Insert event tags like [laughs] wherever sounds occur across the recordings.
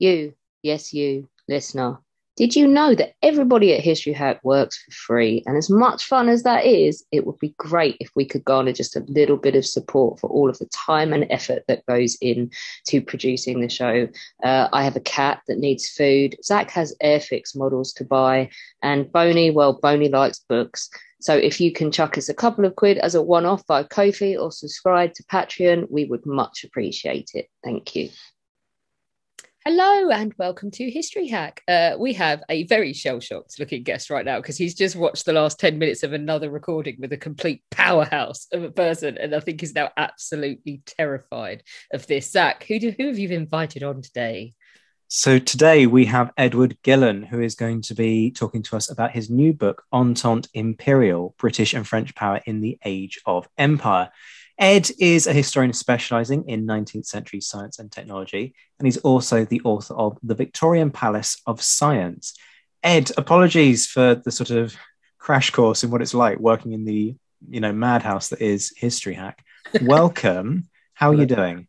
You, yes, you, listener. Did you know that everybody at History Hack works for free? And as much fun as that is, it would be great if we could garner just a little bit of support for all of the time and effort that goes into producing the show. Uh, I have a cat that needs food. Zach has Airfix models to buy. And Boney, well, Boney likes books. So if you can chuck us a couple of quid as a one off via Ko-fi or subscribe to Patreon, we would much appreciate it. Thank you. Hello and welcome to History Hack. Uh, we have a very shell shocked looking guest right now because he's just watched the last 10 minutes of another recording with a complete powerhouse of a person. And I think he's now absolutely terrified of this. Zach, who, do, who have you invited on today? So today we have Edward Gillin, who is going to be talking to us about his new book, Entente Imperial British and French Power in the Age of Empire. Ed is a historian specializing in 19th century science and technology, and he's also the author of The Victorian Palace of Science. Ed, apologies for the sort of crash course in what it's like working in the you know madhouse that is History Hack. [laughs] Welcome. How are you doing?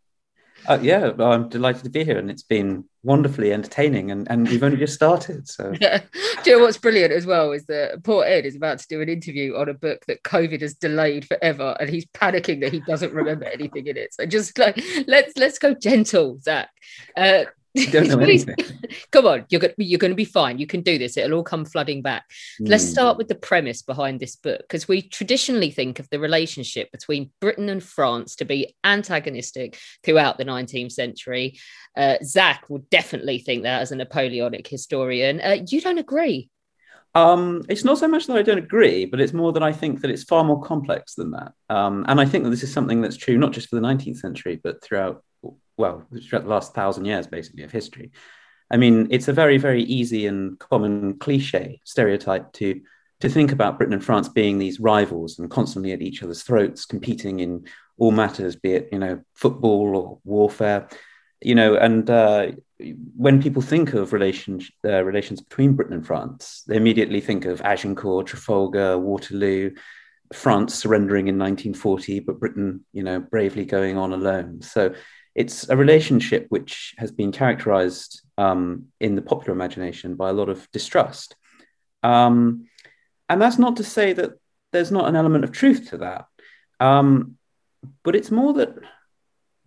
Uh, yeah, well, I'm delighted to be here, and it's been wonderfully entertaining. And, and we've only just started. So, [laughs] yeah. Do you know what's brilliant as well is that poor Ed is about to do an interview on a book that COVID has delayed forever, and he's panicking that he doesn't remember anything in it. So just like let's let's go gentle, Zach. Uh, don't know [laughs] anything. come on, you're going you're going to be fine. You can do this. It'll all come flooding back. Mm. Let's Hmm. start with the premise behind this book because we traditionally think of the relationship between Britain and France to be antagonistic throughout the 19th century. Uh, Zach would definitely think that as a Napoleonic historian. Uh, you don't agree? Um, it's not so much that I don't agree, but it's more that I think that it's far more complex than that. Um, and I think that this is something that's true not just for the 19th century, but throughout, well, the last thousand years, basically, of history. I mean, it's a very, very easy and common cliche stereotype to to think about Britain and France being these rivals and constantly at each other's throats, competing in all matters, be it you know football or warfare, you know. And uh, when people think of relations uh, relations between Britain and France, they immediately think of Agincourt, Trafalgar, Waterloo, France surrendering in 1940, but Britain, you know, bravely going on alone. So it's a relationship which has been characterized um, in the popular imagination by a lot of distrust. Um, and that's not to say that there's not an element of truth to that. Um, but it's more that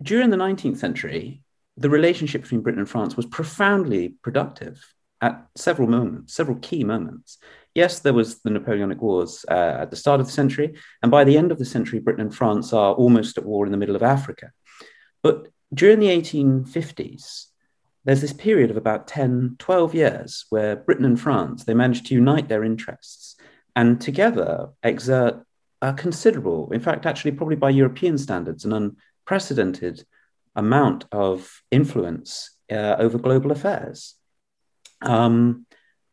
during the 19th century, the relationship between Britain and France was profoundly productive at several moments, several key moments. Yes, there was the Napoleonic Wars uh, at the start of the century, and by the end of the century, Britain and France are almost at war in the middle of Africa. But during the 1850s, there's this period of about 10, 12 years where Britain and France, they managed to unite their interests and together exert a considerable, in fact, actually, probably by European standards, an unprecedented amount of influence uh, over global affairs. Um,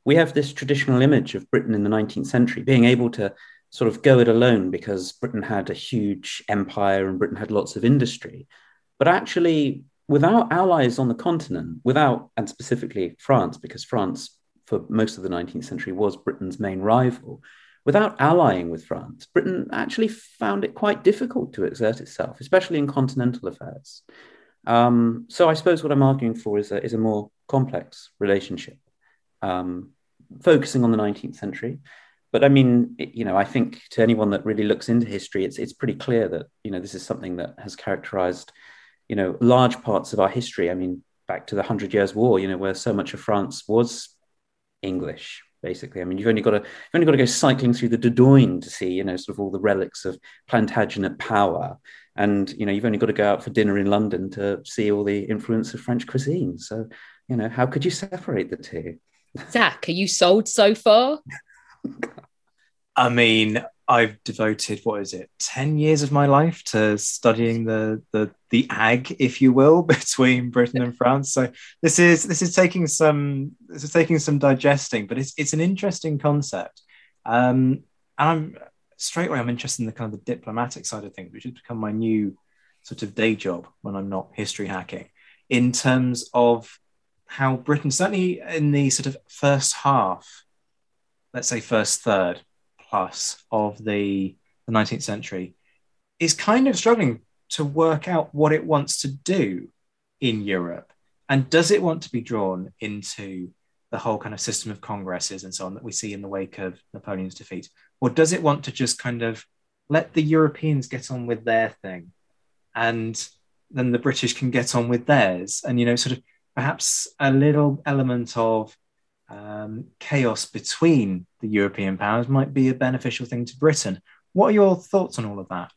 we have this traditional image of Britain in the 19th century being able to sort of go it alone because Britain had a huge empire and Britain had lots of industry. But actually, without allies on the continent, without, and specifically France, because France for most of the 19th century was Britain's main rival, without allying with France, Britain actually found it quite difficult to exert itself, especially in continental affairs. Um, so I suppose what I'm arguing for is a, is a more complex relationship, um, focusing on the 19th century. But I mean, you know, I think to anyone that really looks into history, it's it's pretty clear that you know this is something that has characterized, you know, large parts of our history. I mean, back to the Hundred Years' War, you know, where so much of France was English, basically. I mean, you've only got to you've only got to go cycling through the Dordogne to see, you know, sort of all the relics of Plantagenet power, and you know, you've only got to go out for dinner in London to see all the influence of French cuisine. So, you know, how could you separate the two? Zach, are you sold so far? [laughs] I mean, I've devoted what is it, ten years of my life to studying the the the ag, if you will, [laughs] between Britain and France. So this is this is taking some this is taking some digesting, but it's it's an interesting concept. Um, and I'm straight away I'm interested in the kind of the diplomatic side of things, which has become my new sort of day job when I'm not history hacking, in terms of how Britain, certainly in the sort of first half, let's say first third plus of the, the 19th century, is kind of struggling to work out what it wants to do in Europe. And does it want to be drawn into the whole kind of system of congresses and so on that we see in the wake of Napoleon's defeat? Or does it want to just kind of let the Europeans get on with their thing and then the British can get on with theirs? And, you know, sort of perhaps a little element of um, chaos between the European powers might be a beneficial thing to Britain. What are your thoughts on all of that?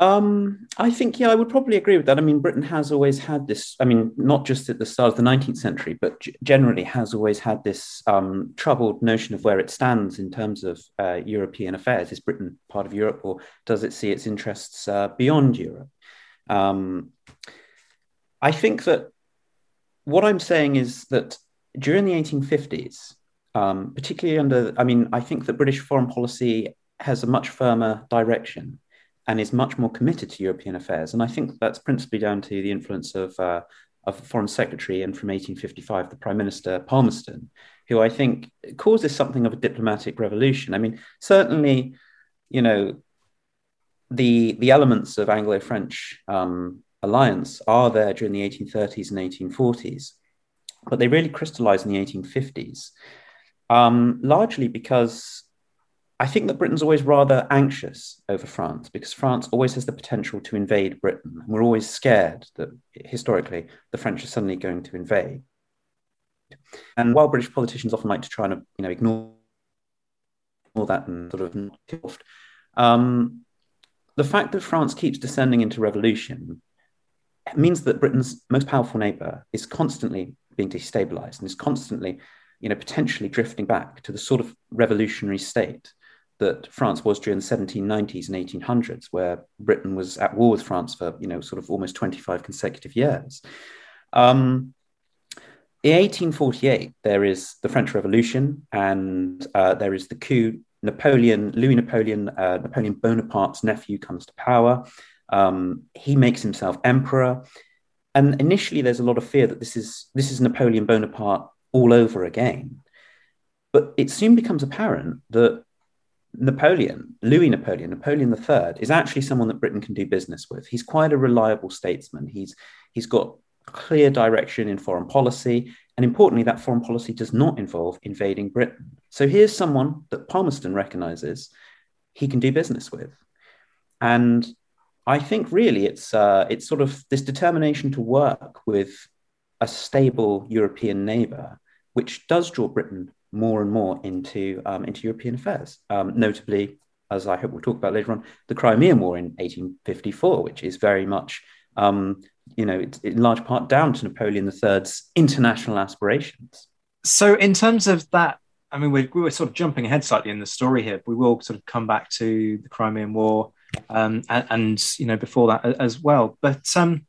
Um, I think, yeah, I would probably agree with that. I mean, Britain has always had this, I mean, not just at the start of the 19th century, but g- generally has always had this um, troubled notion of where it stands in terms of uh, European affairs. Is Britain part of Europe or does it see its interests uh, beyond Europe? Um, I think that what I'm saying is that during the 1850s, um, particularly under, I mean, I think that British foreign policy has a much firmer direction and is much more committed to European affairs. And I think that's principally down to the influence of, uh, of Foreign Secretary and from 1855, the Prime Minister Palmerston, who I think causes something of a diplomatic revolution. I mean, certainly, you know, the, the elements of Anglo-French um, alliance are there during the 1830s and 1840s, but they really crystallized in the 1850s, um, largely because I think that Britain's always rather anxious over France because France always has the potential to invade Britain. We're always scared that historically the French are suddenly going to invade. And while British politicians often like to try and you know ignore all that and sort of um, the fact that France keeps descending into revolution means that Britain's most powerful neighbour is constantly being destabilized and is constantly, you know, potentially drifting back to the sort of revolutionary state that France was during the 1790s and 1800s, where Britain was at war with France for, you know, sort of almost 25 consecutive years. Um, in 1848, there is the French Revolution and uh, there is the coup. Napoleon, Louis Napoleon, uh, Napoleon Bonaparte's nephew comes to power. Um, he makes himself emperor. And initially, there's a lot of fear that this is, this is Napoleon Bonaparte all over again. But it soon becomes apparent that Napoleon, Louis Napoleon, Napoleon III, is actually someone that Britain can do business with. He's quite a reliable statesman. He's, he's got clear direction in foreign policy. And importantly, that foreign policy does not involve invading Britain. So here's someone that Palmerston recognizes he can do business with. And I think really it's uh, it's sort of this determination to work with a stable European neighbour, which does draw Britain more and more into um, into European affairs. Um, notably, as I hope we'll talk about later on, the Crimean War in 1854, which is very much um, you know in large part down to Napoleon III's international aspirations. So, in terms of that, I mean, we're, we're sort of jumping ahead slightly in the story here. but We will sort of come back to the Crimean War um, and, and, you know before that as well. But um,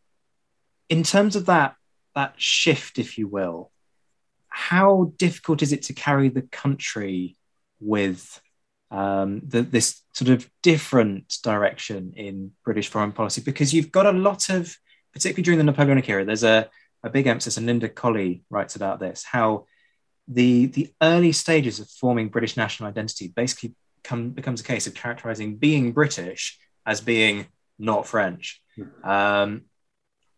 in terms of that that shift, if you will, how difficult is it to carry the country with um, the, this sort of different direction in British foreign policy? Because you've got a lot of, particularly during the Napoleonic era, there's a, a big emphasis, and Linda Colley writes about this, how the the early stages of forming British national identity basically come, becomes a case of characterizing being British as being not French. Hmm. Um,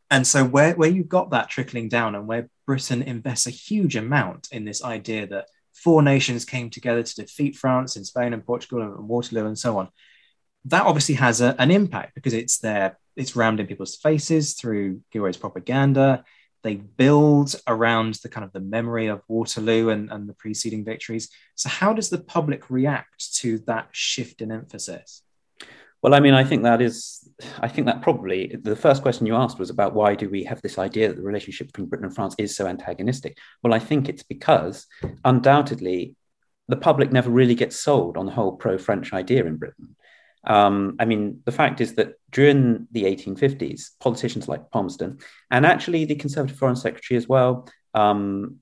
and so where, where you got that trickling down and where Britain invests a huge amount in this idea that four nations came together to defeat France in Spain and Portugal and Waterloo and so on, that obviously has a, an impact because it's there, it's rammed in people's faces through Gillray's propaganda. They build around the kind of the memory of Waterloo and, and the preceding victories. So, how does the public react to that shift in emphasis? Well, I mean, I think that is, I think that probably the first question you asked was about why do we have this idea that the relationship between Britain and France is so antagonistic? Well, I think it's because undoubtedly the public never really gets sold on the whole pro French idea in Britain. Um, I mean, the fact is that during the 1850s, politicians like Palmerston and actually the Conservative Foreign Secretary as well, um,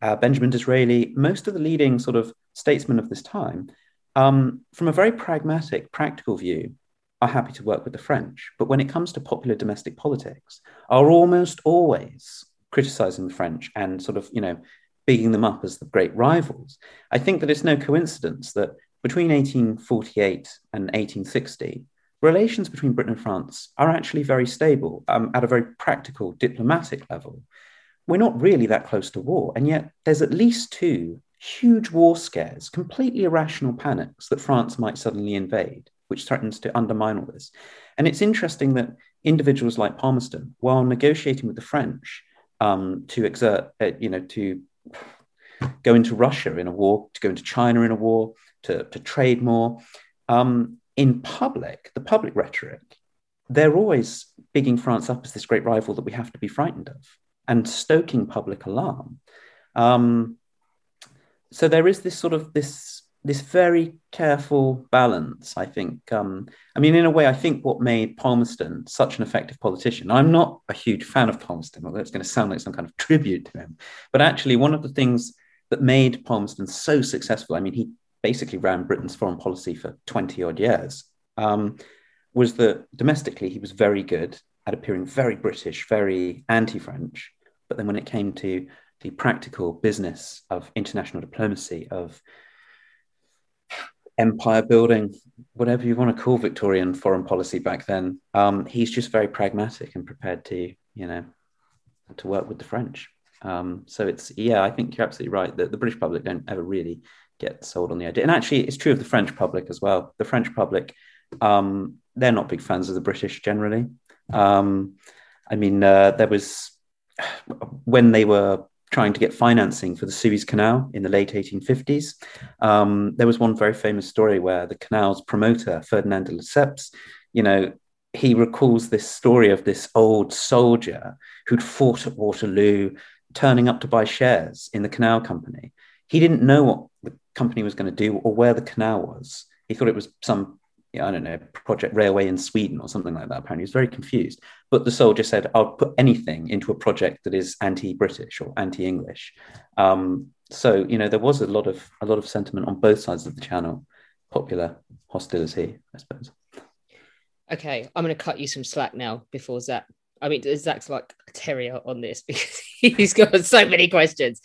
uh, Benjamin Disraeli, most of the leading sort of statesmen of this time, um, from a very pragmatic, practical view, are happy to work with the French. But when it comes to popular domestic politics, are almost always criticizing the French and sort of, you know, bigging them up as the great rivals. I think that it's no coincidence that between 1848 and 1860, relations between Britain and France are actually very stable um, at a very practical diplomatic level. We're not really that close to war, and yet there's at least two huge war scares, completely irrational panics that France might suddenly invade, which threatens to undermine all this. And it's interesting that individuals like Palmerston, while negotiating with the French um, to exert, uh, you know, to go into Russia in a war, to go into China in a war, to, to trade more. Um, in public, the public rhetoric, they're always bigging France up as this great rival that we have to be frightened of and stoking public alarm. Um, so there is this sort of this this very careful balance. I think. Um, I mean, in a way, I think what made Palmerston such an effective politician. I'm not a huge fan of Palmerston, although it's going to sound like some kind of tribute to him. But actually, one of the things that made Palmerston so successful. I mean, he basically ran Britain's foreign policy for 20 odd years, um, was that domestically he was very good at appearing very British, very anti French. But then when it came to the practical business of international diplomacy, of empire building, whatever you want to call Victorian foreign policy back then, um, he's just very pragmatic and prepared to, you know, to work with the French. Um, so it's yeah, I think you're absolutely right that the British public don't ever really get sold on the idea. And actually, it's true of the French public as well. The French public, um, they're not big fans of the British generally. Um, I mean, uh, there was when they were trying to get financing for the Suez Canal in the late 1850s. Um, there was one very famous story where the canal's promoter, Ferdinand de Lesseps, you know, he recalls this story of this old soldier who'd fought at Waterloo, turning up to buy shares in the canal company. He didn't know what the company was going to do or where the canal was. He thought it was some, I don't know, project railway in Sweden or something like that. Apparently, he was very confused. But the soldier said, "I'll put anything into a project that is anti-British or anti-English." Um, so you know, there was a lot of a lot of sentiment on both sides of the channel, popular hostility, I suppose. Okay, I'm going to cut you some slack now before Zach I mean, Zach's like a terrier on this [laughs] because he's got so many questions.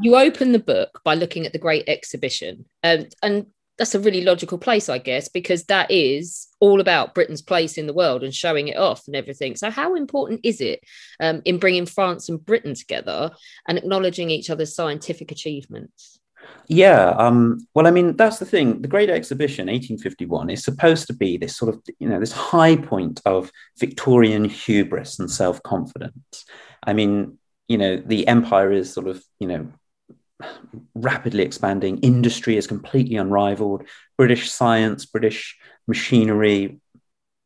You open the book by looking at the Great Exhibition, and um, and that's a really logical place, I guess, because that is all about Britain's place in the world and showing it off and everything. So, how important is it um, in bringing France and Britain together and acknowledging each other's scientific achievements? Yeah, um, well, I mean, that's the thing. The Great Exhibition, 1851, is supposed to be this sort of, you know, this high point of Victorian hubris and self confidence. I mean, you know, the empire is sort of, you know, rapidly expanding. Industry is completely unrivaled. British science, British machinery,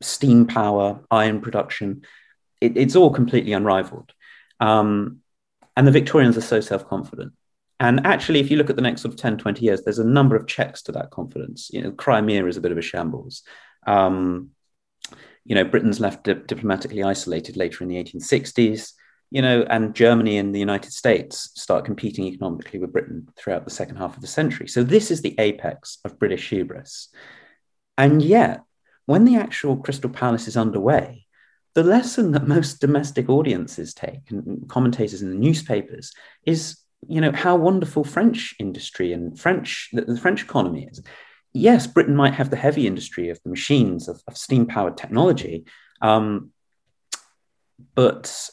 steam power, iron production, it, it's all completely unrivaled. Um, and the Victorians are so self confident. And actually, if you look at the next sort of 10, 20 years, there's a number of checks to that confidence. You know, Crimea is a bit of a shambles. Um, you know, Britain's left di- diplomatically isolated later in the 1860s, you know, and Germany and the United States start competing economically with Britain throughout the second half of the century. So this is the apex of British hubris. And yet, when the actual Crystal Palace is underway, the lesson that most domestic audiences take and commentators in the newspapers is you know how wonderful French industry and French the, the French economy is. Yes, Britain might have the heavy industry of the machines of, of steam powered technology, um, but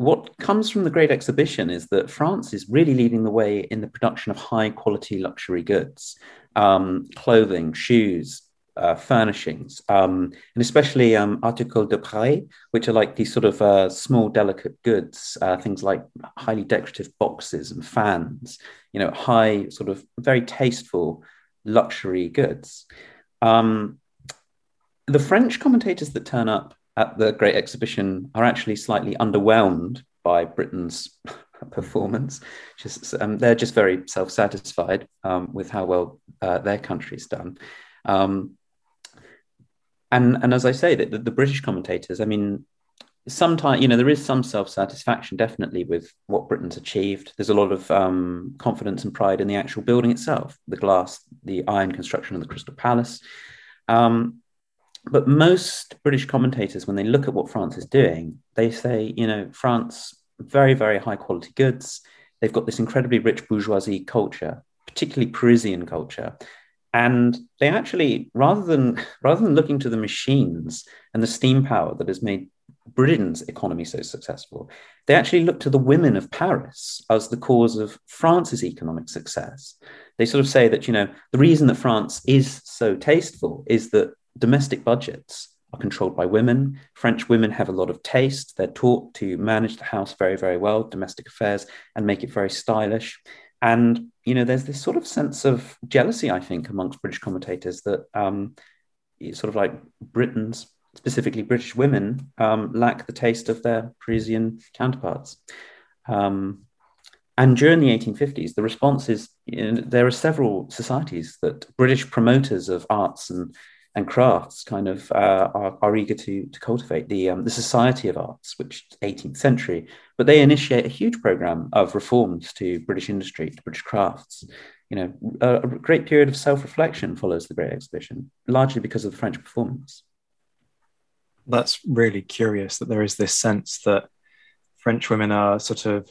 what comes from the Great Exhibition is that France is really leading the way in the production of high quality luxury goods, um, clothing, shoes, uh, furnishings, um, and especially um, articles de Paris, which are like these sort of uh, small, delicate goods, uh, things like highly decorative boxes and fans, you know, high, sort of very tasteful luxury goods. Um, the French commentators that turn up at the Great Exhibition are actually slightly underwhelmed by Britain's [laughs] performance. Just um, they're just very self-satisfied um, with how well uh, their country's done. Um, and and as I say, the, the British commentators, I mean, sometimes you know there is some self-satisfaction definitely with what Britain's achieved. There's a lot of um, confidence and pride in the actual building itself, the glass, the iron construction of the Crystal Palace. Um, but most British commentators, when they look at what France is doing, they say, you know, France very very high quality goods. They've got this incredibly rich bourgeoisie culture, particularly Parisian culture, and they actually rather than rather than looking to the machines and the steam power that has made Britain's economy so successful, they actually look to the women of Paris as the cause of France's economic success. They sort of say that, you know, the reason that France is so tasteful is that domestic budgets are controlled by women. French women have a lot of taste. They're taught to manage the house very, very well, domestic affairs, and make it very stylish. And you know, there's this sort of sense of jealousy, I think, amongst British commentators that um, sort of like Britons, specifically British women, um, lack the taste of their Parisian counterparts. Um, and during the 1850s, the response is you know, there are several societies that British promoters of arts and and crafts kind of uh, are, are, eager to, to cultivate the, um, the Society of Arts, which 18th century, but they initiate a huge program of reforms to British industry, to British crafts. You know, a, a great period of self-reflection follows the Great Exhibition, largely because of the French performance. That's really curious that there is this sense that French women are sort of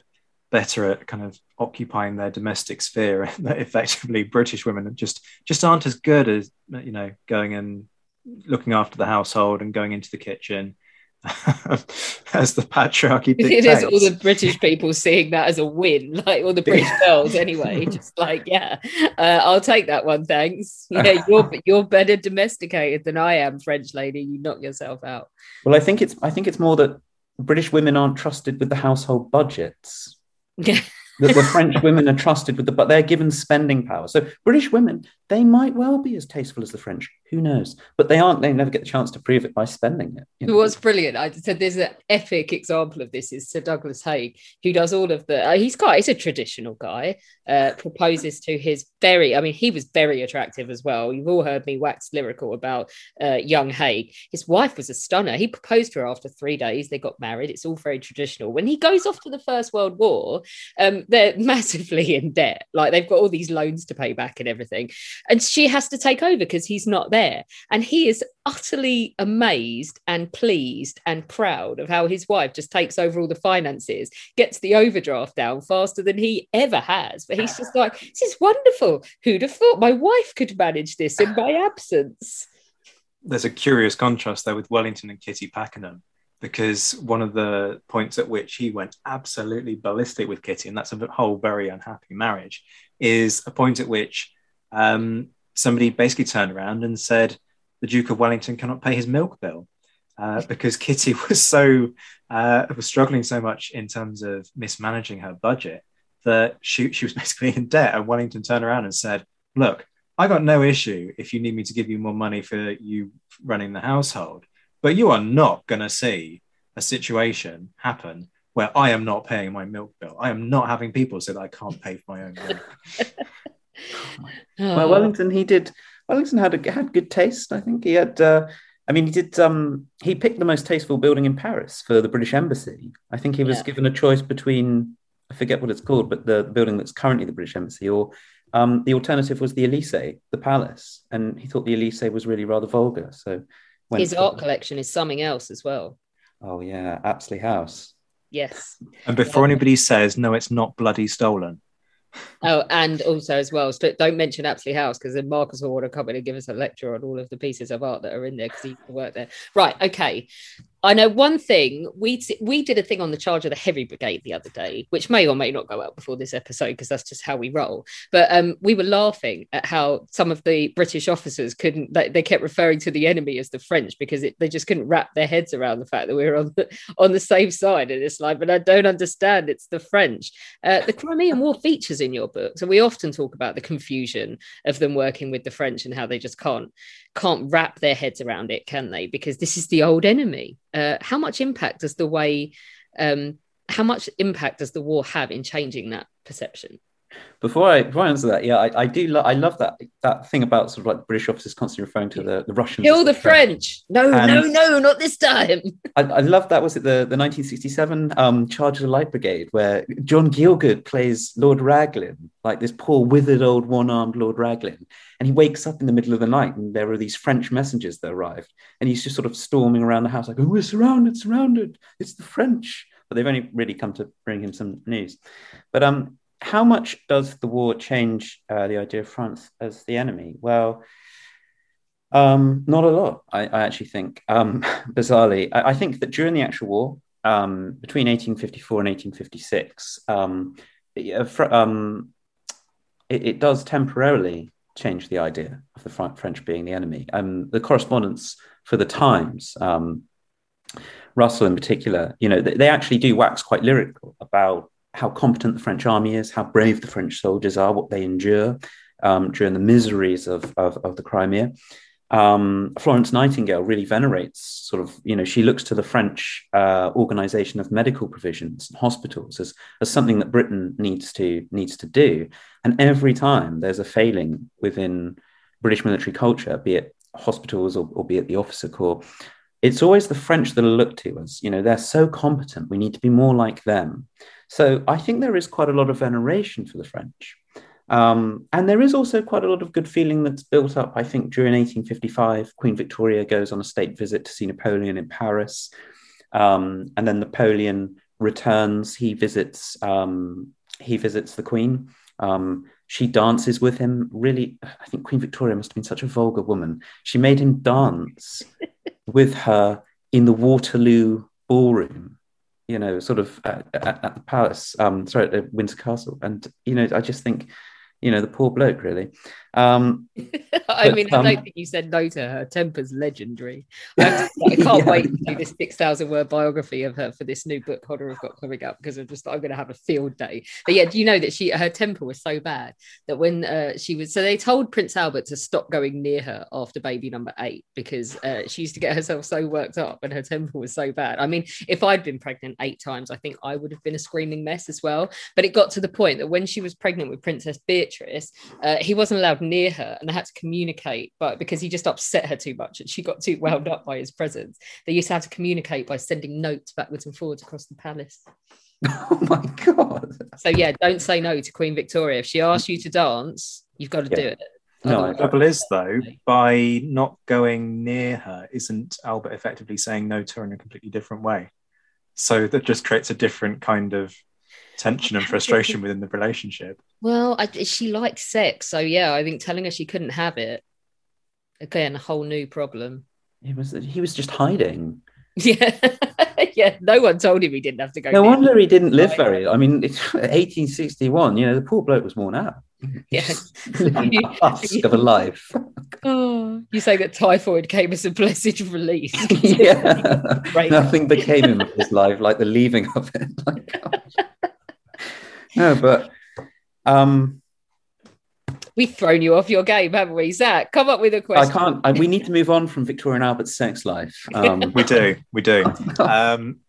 better at kind of occupying their domestic sphere [laughs] and that effectively british women just just aren't as good as you know going and looking after the household and going into the kitchen [laughs] as the patriarchy dictates. It is all the British people seeing that as a win, [laughs] like all the British girls anyway. [laughs] Just like, yeah, uh, I'll take that one, thanks. Yeah, you're you're better domesticated than I am, French lady. You knock yourself out. Well, I think it's I think it's more that British women aren't trusted with the household budgets. Yeah. that the French women are trusted with the, but they're given spending power. So British women, they might well be as tasteful as the French. Who knows? But they aren't. They never get the chance to prove it by spending it. You know? What's brilliant? I said there's an epic example of this is Sir Douglas Haig, who does all of the. Uh, he's quite. He's a traditional guy. Uh, proposes to his very. I mean, he was very attractive as well. You've all heard me wax lyrical about uh, young Haig. His wife was a stunner. He proposed to her after three days. They got married. It's all very traditional. When he goes off to the First World War, um, they're [laughs] massively in debt. Like they've got all these loans to pay back and everything, and she has to take over because he's not there there. And he is utterly amazed and pleased and proud of how his wife just takes over all the finances, gets the overdraft down faster than he ever has. But he's just like, this is wonderful. Who'd have thought my wife could manage this in my absence? There's a curious contrast there with Wellington and Kitty Pakenham because one of the points at which he went absolutely ballistic with Kitty, and that's a whole very unhappy marriage, is a point at which um, somebody basically turned around and said the Duke of Wellington cannot pay his milk bill uh, [laughs] because Kitty was so uh, was struggling so much in terms of mismanaging her budget that she, she was [laughs] basically in debt. And Wellington turned around and said, "Look, I got no issue if you need me to give you more money for you running the household, but you are not going to see a situation happen." Where I am not paying my milk bill. I am not having people say that I can't pay for my own milk. [laughs] Oh. [laughs] Well, Wellington, he did. Wellington had a, had good taste. I think he had. Uh, I mean, he did. Um, he picked the most tasteful building in Paris for the British Embassy. I think he was yeah. given a choice between. I forget what it's called, but the building that's currently the British Embassy, or um, the alternative was the Elysee, the palace, and he thought the Elysee was really rather vulgar. So his art collection is something else as well. Oh yeah, Apsley House. Yes. And before anybody says no, it's not bloody stolen. Oh, and also as well, don't mention Apsley House because then Marcus will want to come in and give us a lecture on all of the pieces of art that are in there because he worked there. Right, okay. I know one thing. We we did a thing on the charge of the heavy brigade the other day, which may or may not go out before this episode because that's just how we roll. But um, we were laughing at how some of the British officers couldn't. They, they kept referring to the enemy as the French because it, they just couldn't wrap their heads around the fact that we were on the on the safe side of this line. But I don't understand. It's the French. Uh, the Crimean War features in your book, so we often talk about the confusion of them working with the French and how they just can't can't wrap their heads around it, can they? Because this is the old enemy. Uh, how much impact does the way, um, how much impact does the war have in changing that perception? Before I, before I answer that, yeah, I, I do. Lo- I love that that thing about sort of like British officers constantly referring to the, the Russians. Kill the French. French. No, and no, no, not this time. [laughs] I, I love that. Was it the, the 1967 um, Charge of the Light Brigade, where John Gielgud plays Lord Raglan, like this poor withered old one armed Lord Raglan, and he wakes up in the middle of the night, and there are these French messengers that arrived, and he's just sort of storming around the house like, "Oh, we're surrounded, surrounded! It's the French." But they've only really come to bring him some news. But um, how much does the war change uh, the idea of France as the enemy? Well, um, not a lot, I, I actually think. Um, [laughs] bizarrely, I, I, think that during the actual war, um, between 1854 and 1856, um, it, um, it, it, does temporarily change the idea of the French being the enemy. Um, the correspondents for the Times, Russell in particular, you know, they, they actually do wax quite lyrical about how competent the French army is, how brave the French soldiers are, what they endure um, during the miseries of, of, of the Crimea. Um, Florence Nightingale really venerates sort of, you know, she looks to the French uh, organization of medical provisions and hospitals as, as something that Britain needs to needs to do. And every time there's a failing within British military culture, be it hospitals or, or be it the officer corps, it's always the French that looked to as, you know, they're so competent, we need to be more like them. So I think there is quite a lot of veneration for the French. Um, and there is also quite a lot of good feeling that's built up. I think during 1855, Queen Victoria goes on a state visit to see Napoleon in Paris. Um, and then Napoleon returns. He visits um, he visits the Queen. Um, she dances with him. Really, I think Queen Victoria must have been such a vulgar woman. She made him dance [laughs] with her in the Waterloo ballroom you know, sort of at, at, at the palace, um, sorry, at Windsor Castle. And, you know, I just think, you know, the poor bloke, really. Um, [laughs] I but, mean, I um, don't think you said no to her. Temper's legendary. [laughs] I, I can't yeah. wait to do this 6,000 word biography of her for this new book Hodder have got coming up because I'm just, I'm going to have a field day. But yeah, do you know that she, her temper was so bad that when uh, she was, so they told Prince Albert to stop going near her after baby number eight because uh, she used to get herself so worked up and her temper was so bad. I mean, if I'd been pregnant eight times, I think I would have been a screaming mess as well. But it got to the point that when she was pregnant with Princess Beatrice, uh, he wasn't allowed near her and they had to communicate but because he just upset her too much and she got too wound up by his presence they used to have to communicate by sending notes backwards and forwards across the palace [laughs] oh my god so yeah don't say no to queen victoria if she asks you to dance you've got to yeah. do it no, the trouble is though, by not going near her, isn't Albert effectively saying no to her in a completely different way? So that just creates a different kind of tension and [laughs] frustration within the relationship. Well, I, she likes sex, so yeah, I think telling her she couldn't have it again, a whole new problem. He was he was just hiding. [laughs] Yeah, yeah. No one told him he didn't have to go. No wonder he didn't live very. I mean, [laughs] it's 1861. You know, the poor bloke was worn out. [laughs] Yeah, husk of a life. Oh, you say that typhoid came as a blessed release. yeah, nothing became him of his life like the leaving of it. no, but um, we've thrown you off your game, haven't we, Zach? Come up with a question. I can't. I, we need to move on from Victorian Albert's sex life. Um, [laughs] we do, we do. [laughs] Um,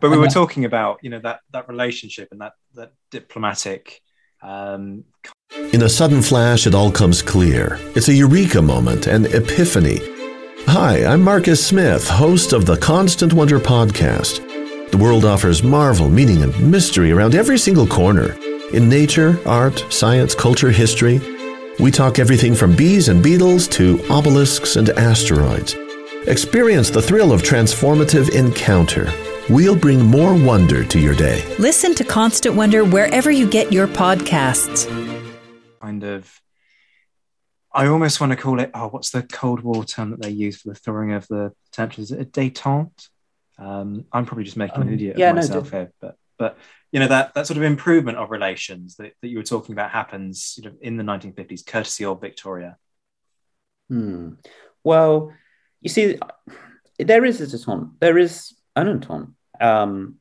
but we were talking about, you know, that that relationship and that that diplomatic. Um... In a sudden flash, it all comes clear. It's a eureka moment, an epiphany. Hi, I'm Marcus Smith, host of the Constant Wonder podcast. The world offers marvel, meaning, and mystery around every single corner. In nature, art, science, culture, history, we talk everything from bees and beetles to obelisks and asteroids. Experience the thrill of transformative encounter. We'll bring more wonder to your day. Listen to Constant Wonder wherever you get your podcasts. Kind of, I almost want to call it, oh, what's the Cold War term that they use for the thawing of the temperatures? Is it a detente? Um, I'm probably just making an Um, idiot yeah, of myself do- here, but but you know that that sort of improvement of relations that, that you were talking about happens you know, in the 1950s, courtesy of Victoria. Hmm. Well, you see, there is a detente, there is an entente, um,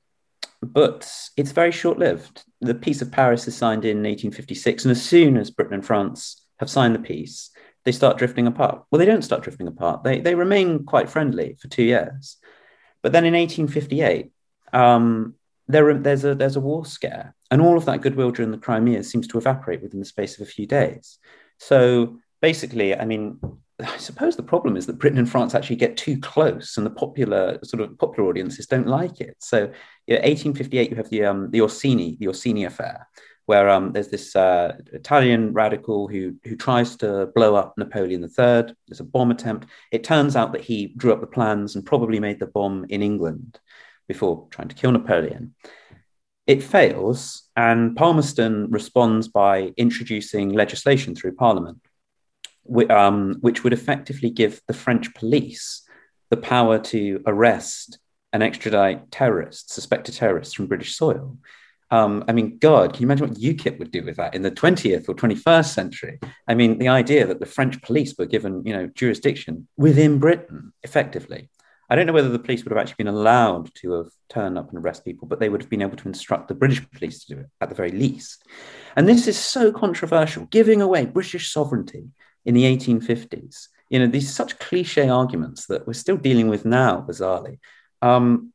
but it's very short lived. The Peace of Paris is signed in 1856, and as soon as Britain and France have signed the peace, they start drifting apart. Well, they don't start drifting apart, they, they remain quite friendly for two years. But then in 1858, um, there, there's, a, there's a war scare, and all of that goodwill during the Crimea seems to evaporate within the space of a few days. So basically, I mean, I suppose the problem is that Britain and France actually get too close, and the popular sort of popular audiences don't like it. So, yeah, 1858, you have the um, the Orsini, the Orsini affair, where um, there's this uh, Italian radical who who tries to blow up Napoleon III. There's a bomb attempt. It turns out that he drew up the plans and probably made the bomb in England before trying to kill Napoleon. It fails, and Palmerston responds by introducing legislation through Parliament um, which would effectively give the French police the power to arrest and extradite terrorists, suspected terrorists from British soil. Um, I mean, God, can you imagine what UKIP would do with that in the 20th or 21st century? I mean, the idea that the French police were given, you know, jurisdiction within Britain, effectively. I don't know whether the police would have actually been allowed to have turned up and arrest people, but they would have been able to instruct the British police to do it at the very least. And this is so controversial, giving away British sovereignty in the 1850s. You know, these such cliche arguments that we're still dealing with now, bizarrely. Um,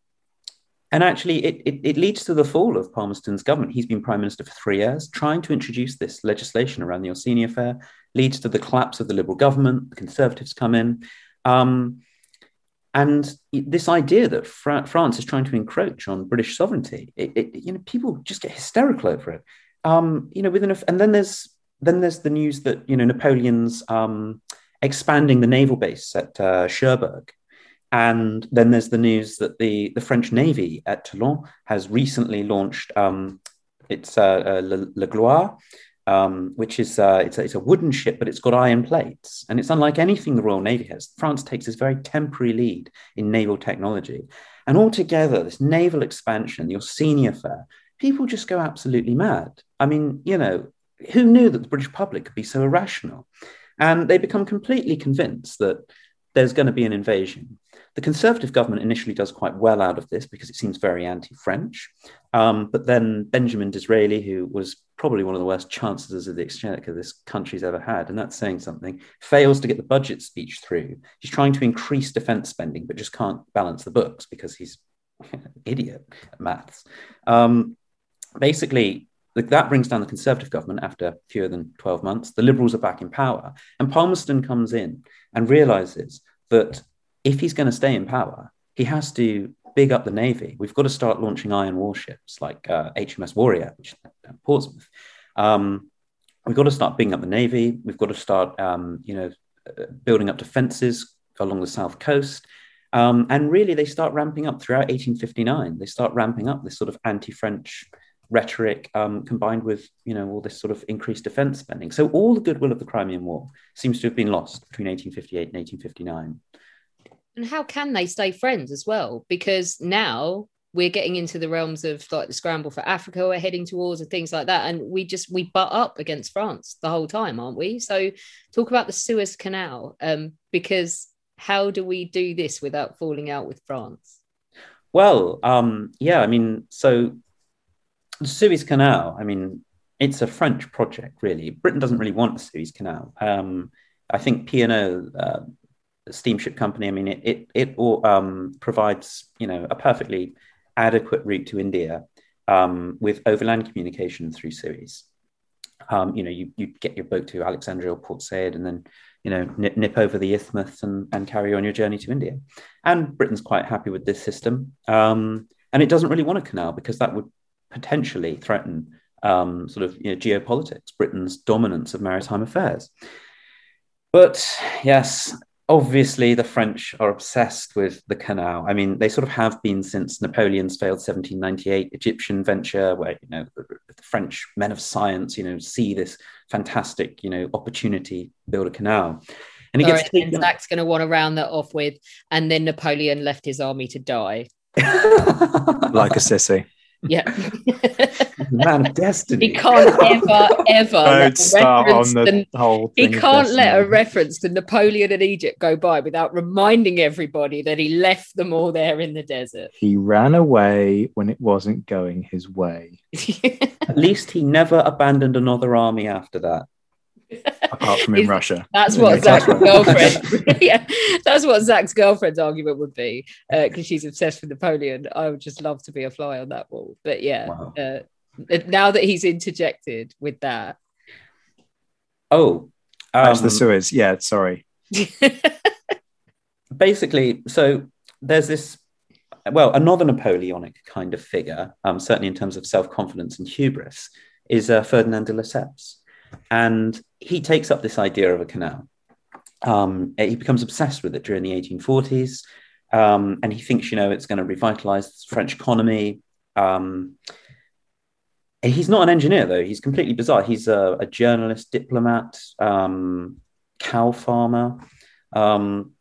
and actually, it, it, it leads to the fall of Palmerston's government. He's been prime minister for three years. Trying to introduce this legislation around the Orsini affair leads to the collapse of the Liberal government. The Conservatives come in. Um, and this idea that Fra- France is trying to encroach on British sovereignty, it, it, you know, people just get hysterical over it. Um, you know, within and then there's then there's the news that you know Napoleon's um, expanding the naval base at uh, Cherbourg, and then there's the news that the the French Navy at Toulon has recently launched um, its uh, uh, Le Gloire, um, which is uh, it's, a, it's a wooden ship, but it's got iron plates, and it's unlike anything the Royal Navy has. France takes this very temporary lead in naval technology, and altogether, this naval expansion, the Orsini affair, people just go absolutely mad. I mean, you know, who knew that the British public could be so irrational? And they become completely convinced that there's going to be an invasion. The Conservative government initially does quite well out of this because it seems very anti French. Um, but then Benjamin Disraeli, who was probably one of the worst chancellors of the exchequer this country's ever had, and that's saying something, fails to get the budget speech through. He's trying to increase defense spending, but just can't balance the books because he's [laughs] an idiot at maths. Um, basically, that brings down the Conservative government after fewer than 12 months. The Liberals are back in power. And Palmerston comes in and realizes that if he's going to stay in power, he has to big up the Navy. We've got to start launching iron warships like uh, HMS Warrior, which is at Portsmouth. Um, we've got to start bigging up the Navy. We've got to start, um, you know, uh, building up defenses along the south coast. Um, and really, they start ramping up throughout 1859. They start ramping up this sort of anti-French rhetoric um, combined with you know all this sort of increased defense spending. So all the goodwill of the Crimean War seems to have been lost between 1858 and 1859. And how can they stay friends as well? Because now we're getting into the realms of like the scramble for Africa, we're heading towards and things like that. And we just we butt up against France the whole time, aren't we? So talk about the Suez Canal, um, because how do we do this without falling out with France? Well, um, yeah, I mean, so the Suez Canal, I mean, it's a French project, really. Britain doesn't really want the Suez Canal. Um, I think P&O, uh, the steamship company, I mean, it it, it all, um, provides, you know, a perfectly adequate route to India um, with overland communication through Suez. Um, you know, you, you get your boat to Alexandria or Port Said and then, you know, nip, nip over the isthmus and, and carry on your journey to India. And Britain's quite happy with this system. Um, and it doesn't really want a canal because that would potentially threaten um, sort of you know, geopolitics, Britain's dominance of maritime affairs. But yes, obviously the French are obsessed with the canal. I mean, they sort of have been since Napoleon's failed 1798 Egyptian venture, where you know the, the French men of science, you know, see this fantastic, you know, opportunity to build a canal. And it gets taken... Zach's going to want to round that off with, and then Napoleon left his army to die. [laughs] [laughs] like a sissy. Yeah. Man of destiny. [laughs] he can't ever, ever Don't a start on the to- whole. he thing of can't let a reference to Napoleon and Egypt go by without reminding everybody that he left them all there in the desert. He ran away when it wasn't going his way. [laughs] At least he never abandoned another army after that. [laughs] Apart from in Is- Russia. That's what Zach's girlfriend. [laughs] yeah, that's what Zach's girlfriend's argument would be because she's obsessed with Napoleon. I would just love to be a fly on that wall. But yeah, Wow. uh, now that he's interjected with that, Oh, That's um, the Suez. Yeah, sorry. [laughs] basically, so there's this, well, another Napoleonic kind of figure, um, certainly in terms of self confidence and hubris, is uh, Ferdinand de Lesseps. And he takes up this idea of a canal. Um, he becomes obsessed with it during the 1840s. Um, and he thinks, you know, it's going to revitalize the French economy. Um, he's not an engineer, though. He's completely bizarre. He's a, a journalist, diplomat, um, cow farmer. Um,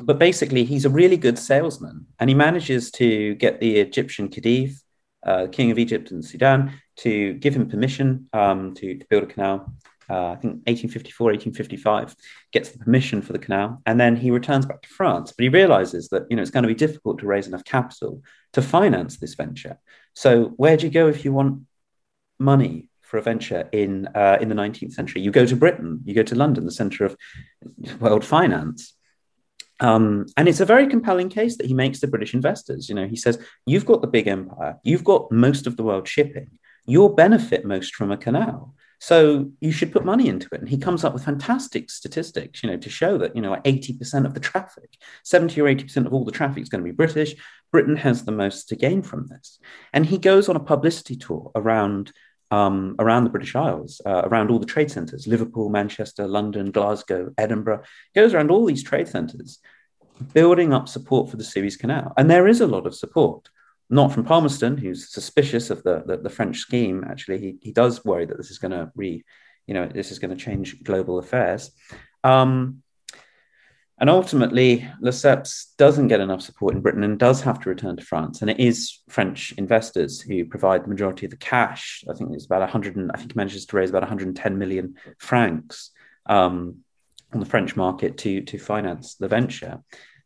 but basically, he's a really good salesman, and he manages to get the Egyptian Khedive, uh, king of Egypt and Sudan, to give him permission um, to, to build a canal. Uh, I think 1854, 1855, gets the permission for the canal, and then he returns back to France. But he realizes that you know it's going to be difficult to raise enough capital to finance this venture. So where do you go if you want money for a venture in uh, in the 19th century? You go to Britain, you go to London, the center of world finance. Um, and it's a very compelling case that he makes to British investors. You know, he says, You've got the big empire, you've got most of the world shipping, you'll benefit most from a canal. So you should put money into it. And he comes up with fantastic statistics, you know, to show that, you know, 80% of the traffic, 70 or 80% of all the traffic is going to be British. Britain has the most to gain from this. And he goes on a publicity tour around um, around the British Isles, uh, around all the trade centres Liverpool, Manchester, London, Glasgow, Edinburgh, goes around all these trade centres, building up support for the Suez Canal. And there is a lot of support, not from Palmerston, who's suspicious of the, the, the French scheme. Actually, he, he does worry that this is going to re, you know, this is going to change global affairs. Um, and ultimately, Lesseps doesn't get enough support in Britain and does have to return to France. And it is French investors who provide the majority of the cash. I think it's about 100, and, I think he manages to raise about 110 million francs um, on the French market to, to finance the venture.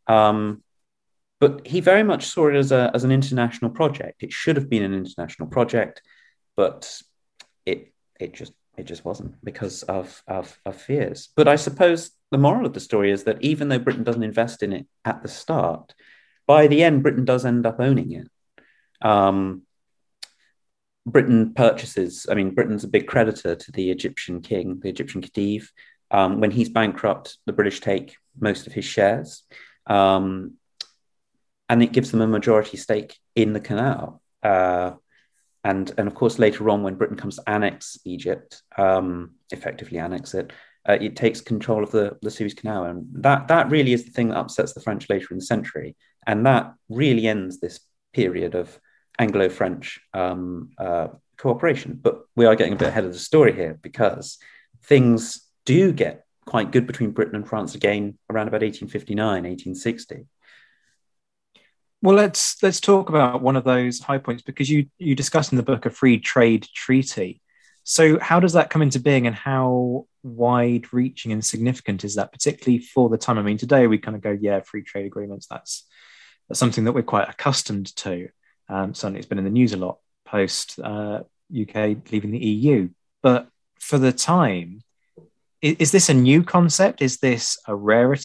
Um, but he very much saw it as, a, as an international project. It should have been an international project, but it, it just it just wasn't because of, of, of fears. But I suppose the moral of the story is that even though Britain doesn't invest in it at the start, by the end, Britain does end up owning it. Um, Britain purchases, I mean, Britain's a big creditor to the Egyptian king, the Egyptian Khedive. Um, when he's bankrupt, the British take most of his shares. Um, and it gives them a majority stake in the canal. Uh, and, and of course, later on, when Britain comes to annex Egypt, um, effectively annex it, uh, it takes control of the, the Suez Canal. And that, that really is the thing that upsets the French later in the century. And that really ends this period of Anglo French um, uh, cooperation. But we are getting a bit ahead of the story here because things do get quite good between Britain and France again around about 1859, 1860. Well, let's let's talk about one of those high points because you you discuss in the book a free trade treaty. So, how does that come into being, and how wide-reaching and significant is that, particularly for the time? I mean, today we kind of go, yeah, free trade agreements. That's that's something that we're quite accustomed to. Um, certainly, it's been in the news a lot post uh, UK leaving the EU. But for the time, is, is this a new concept? Is this a rarity?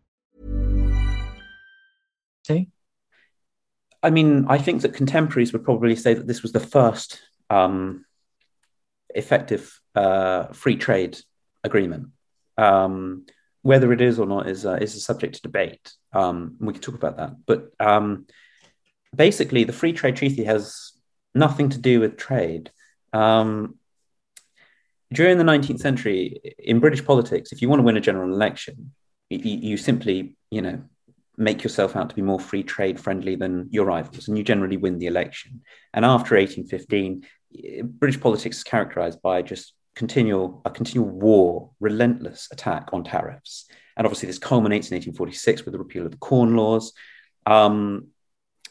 See? I mean, I think that contemporaries would probably say that this was the first um, effective uh, free trade agreement. Um, whether it is or not is, uh, is a subject to debate. Um, we can talk about that. But um, basically, the free trade treaty has nothing to do with trade. Um, during the 19th century, in British politics, if you want to win a general election, you, you simply, you know, make yourself out to be more free trade friendly than your rivals, and you generally win the election. And after 1815, British politics is characterized by just continual a continual war, relentless attack on tariffs. And obviously, this culminates in 1846 with the repeal of the Corn Laws. Um,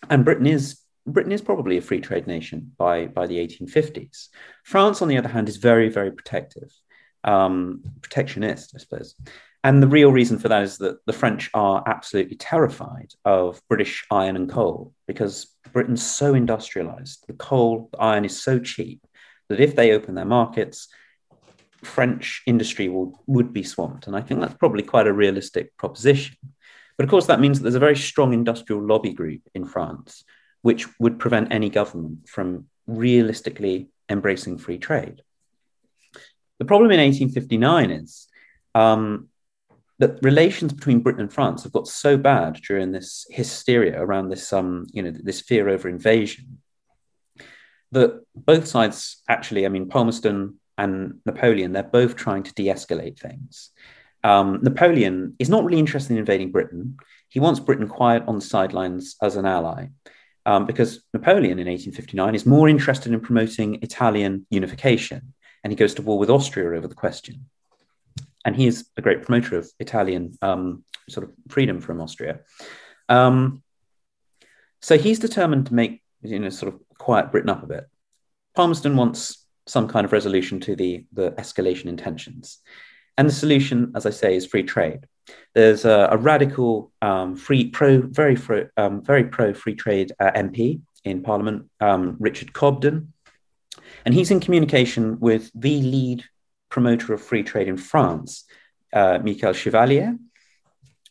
and Britain is Britain is probably a free trade nation by, by the 1850s. France, on the other hand, is very, very protective, um, protectionist, I suppose. And the real reason for that is that the French are absolutely terrified of British iron and coal because Britain's so industrialized. The coal, the iron is so cheap that if they open their markets, French industry will, would be swamped. And I think that's probably quite a realistic proposition. But of course, that means that there's a very strong industrial lobby group in France, which would prevent any government from realistically embracing free trade. The problem in 1859 is um, that relations between Britain and France have got so bad during this hysteria around this, um, you know, this fear over invasion that both sides actually, I mean, Palmerston and Napoleon, they're both trying to de escalate things. Um, Napoleon is not really interested in invading Britain. He wants Britain quiet on the sidelines as an ally. Um, because Napoleon in 1859 is more interested in promoting Italian unification, and he goes to war with Austria over the question. And he is a great promoter of Italian um, sort of freedom from Austria. Um, so he's determined to make, you know, sort of quiet Britain up a bit. Palmerston wants some kind of resolution to the, the escalation intentions. And the solution, as I say, is free trade. There's a, a radical, um, free pro, very pro, um, very pro free trade uh, MP in Parliament, um, Richard Cobden, and he's in communication with the lead promoter of free trade in France, uh, Michel Chevalier.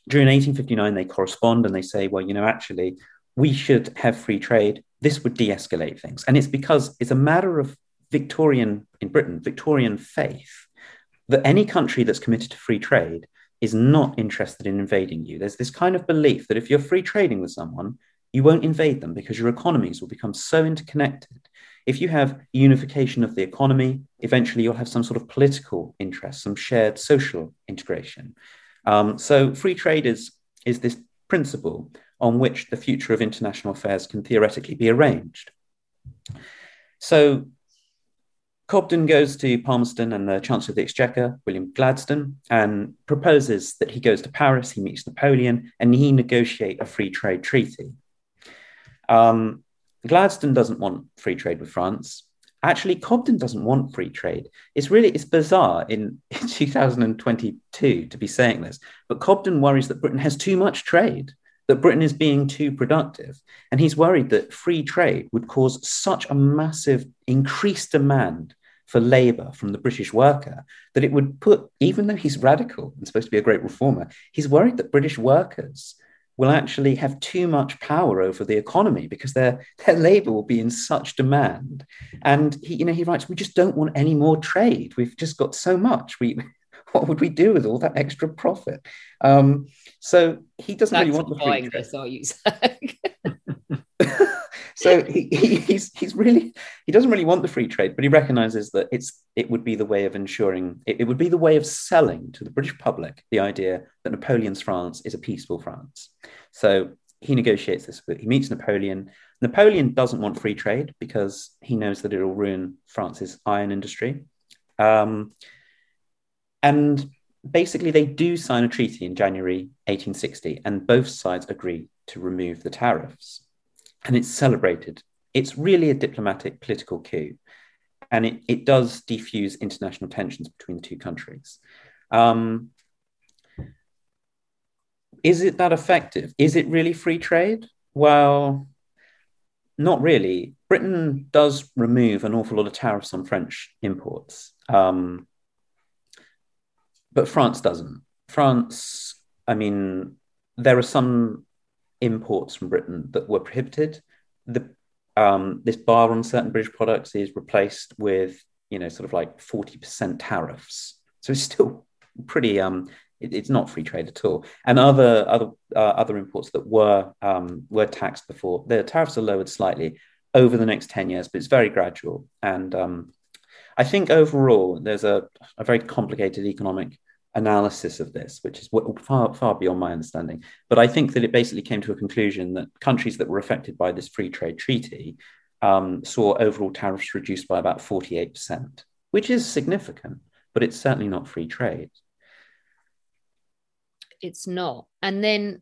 During 1859, they correspond and they say, well, you know, actually, we should have free trade. This would de-escalate things, and it's because it's a matter of Victorian, in Britain, Victorian faith that any country that's committed to free trade is not interested in invading you. There's this kind of belief that if you're free trading with someone, you won't invade them because your economies will become so interconnected. If you have unification of the economy, eventually you'll have some sort of political interest, some shared social integration. Um, so free trade is, is this principle on which the future of international affairs can theoretically be arranged. So Cobden goes to Palmerston and the Chancellor of the Exchequer, William Gladstone, and proposes that he goes to Paris, he meets Napoleon, and he negotiate a free trade treaty. Um, Gladstone doesn't want free trade with France. Actually, Cobden doesn't want free trade. It's really it's bizarre in, [laughs] in 2022 to be saying this, but Cobden worries that Britain has too much trade, that Britain is being too productive, and he's worried that free trade would cause such a massive increased demand for labor from the British worker that it would put, even though he's radical and supposed to be a great reformer, he's worried that British workers will actually have too much power over the economy because their, [laughs] their labor will be in such demand. And he, you know, he writes, we just don't want any more trade. We've just got so much. We [laughs] what would we do with all that extra profit? Um, so he doesn't That's really want the free trade. this, are you, [laughs] Zach? So he, he, he's he's really he doesn't really want the free trade, but he recognizes that it's it would be the way of ensuring it, it would be the way of selling to the British public the idea that Napoleon's France is a peaceful France. So he negotiates this. He meets Napoleon. Napoleon doesn't want free trade because he knows that it will ruin France's iron industry. Um, and basically, they do sign a treaty in January 1860, and both sides agree to remove the tariffs and it's celebrated. It's really a diplomatic political coup, and it, it does defuse international tensions between the two countries. Um, is it that effective? Is it really free trade? Well, not really. Britain does remove an awful lot of tariffs on French imports, um, but France doesn't. France, I mean, there are some imports from Britain that were prohibited. The um, this bar on certain British products is replaced with, you know, sort of like forty percent tariffs. So it's still pretty um, it, it's not free trade at all. And other other uh, other imports that were um, were taxed before, the tariffs are lowered slightly over the next ten years, but it's very gradual. And um, I think overall, there's a, a very complicated economic analysis of this, which is far far beyond my understanding. But I think that it basically came to a conclusion that countries that were affected by this free trade treaty um, saw overall tariffs reduced by about forty eight percent, which is significant, but it's certainly not free trade it's not. And then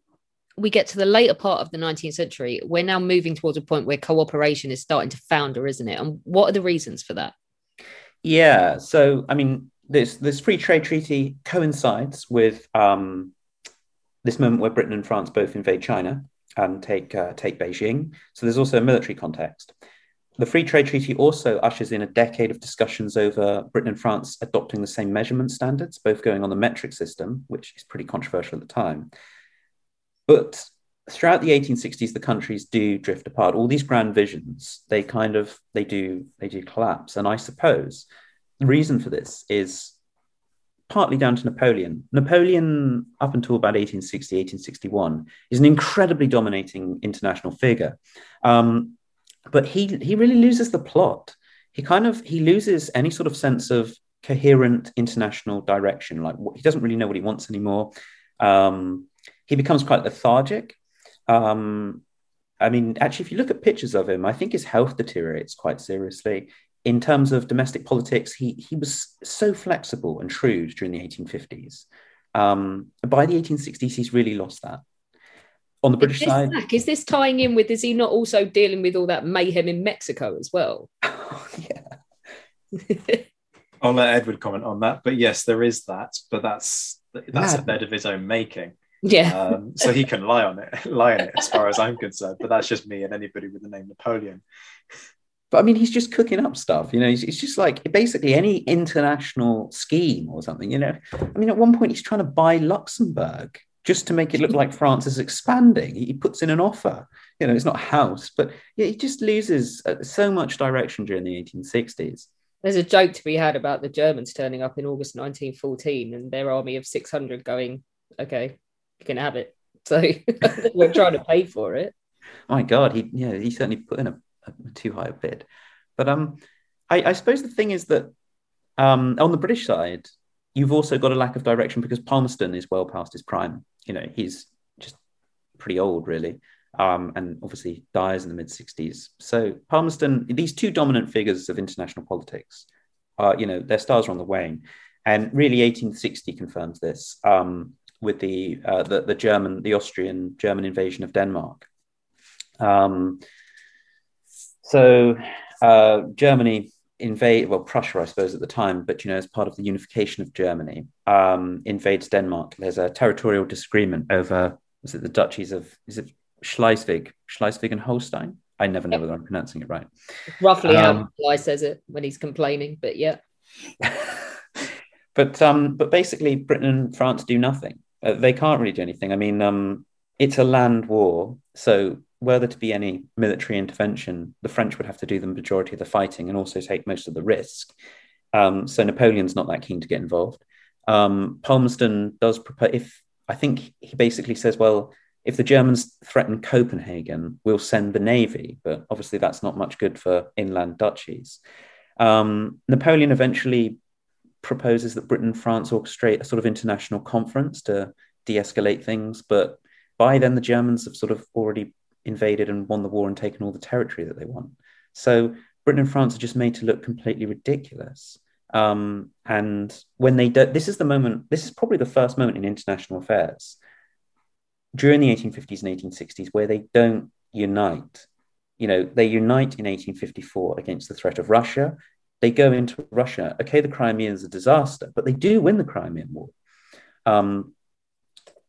we get to the later part of the 19th century. We're now moving towards a point where cooperation is starting to founder, isn't it? And what are the reasons for that? Yeah. So, I mean, this this free trade treaty coincides with um, this moment where Britain and France both invade China and take uh, take Beijing. So there's also a military context. The Free Trade Treaty also ushers in a decade of discussions over Britain and France adopting the same measurement standards, both going on the metric system, which is pretty controversial at the time. But throughout the 1860s, the countries do drift apart. All these grand visions, they kind of they do they do collapse. And I suppose the reason for this is partly down to Napoleon. Napoleon, up until about 1860, 1861, is an incredibly dominating international figure. Um, but he he really loses the plot. He kind of he loses any sort of sense of coherent international direction. Like he doesn't really know what he wants anymore. Um, he becomes quite lethargic. Um, I mean, actually, if you look at pictures of him, I think his health deteriorates quite seriously. In terms of domestic politics, he he was so flexible and shrewd during the 1850s. Um, by the 1860s, he's really lost that on the British side. Back, is this tying in with? Is he not also dealing with all that mayhem in Mexico as well? [laughs] yeah. [laughs] I'll let Edward comment on that, but yes, there is that. But that's that's Mad. a bed of his own making. Yeah. Um, so he can lie on it, [laughs] lie on it, as far as I'm concerned. But that's just me and anybody with the name Napoleon. But I mean, he's just cooking up stuff. You know, he's, he's just like basically any international scheme or something. You know, I mean, at one point he's trying to buy Luxembourg just to make it look like France is expanding. He puts in an offer. You know, it's not a house, but yeah, he just loses uh, so much direction during the 1860s. There's a joke to be had about the Germans turning up in August 1914 and their army of 600 going, okay, you can have it. [laughs] So [laughs] we're trying to pay for it. My God, he yeah, he certainly put in a too high a bid. But um, I, I suppose the thing is that um, on the British side, you've also got a lack of direction because Palmerston is well past his prime you know, he's just pretty old, really. Um, and obviously dies in the mid 60s. So Palmerston, these two dominant figures of international politics, are, you know, their stars are on the wane. And really, 1860 confirms this um, with the, uh, the, the German, the Austrian German invasion of Denmark. Um, so uh, Germany invade well Prussia I suppose at the time but you know as part of the unification of Germany um, invades Denmark. There's a territorial disagreement over is it the duchies of is it Schleswig Schleswig and Holstein? I never know whether I'm pronouncing it right. Roughly um, how Guy says it when he's complaining but yeah. [laughs] But um but basically Britain and France do nothing. Uh, they can't really do anything. I mean um it's a land war so were there to be any military intervention, the French would have to do the majority of the fighting and also take most of the risk. Um, so Napoleon's not that keen to get involved. Um, Palmerston does propose, if I think he basically says, well, if the Germans threaten Copenhagen, we'll send the navy, but obviously that's not much good for inland duchies. Um, Napoleon eventually proposes that Britain and France orchestrate a sort of international conference to de escalate things, but by then the Germans have sort of already invaded and won the war and taken all the territory that they want. So Britain and France are just made to look completely ridiculous. Um, and when they do, this is the moment, this is probably the first moment in international affairs during the 1850s and 1860s where they don't unite. You know, they unite in 1854 against the threat of Russia. They go into Russia. Okay, the Crimea is a disaster, but they do win the Crimean War. Um,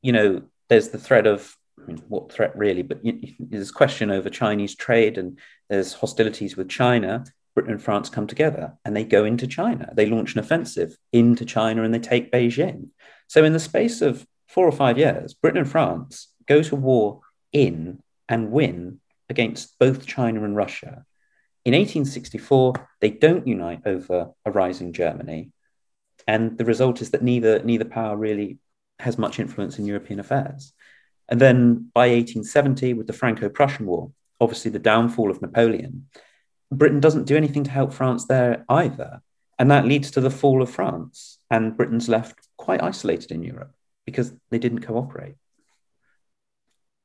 you know, there's the threat of mean, what threat really? But there's question over Chinese trade, and there's hostilities with China. Britain and France come together, and they go into China. They launch an offensive into China, and they take Beijing. So, in the space of four or five years, Britain and France go to war in and win against both China and Russia. In 1864, they don't unite over a rising Germany. And the result is that neither, neither power really has much influence in European affairs. And then by 1870, with the Franco Prussian War, obviously the downfall of Napoleon, Britain doesn't do anything to help France there either. And that leads to the fall of France. And Britain's left quite isolated in Europe because they didn't cooperate.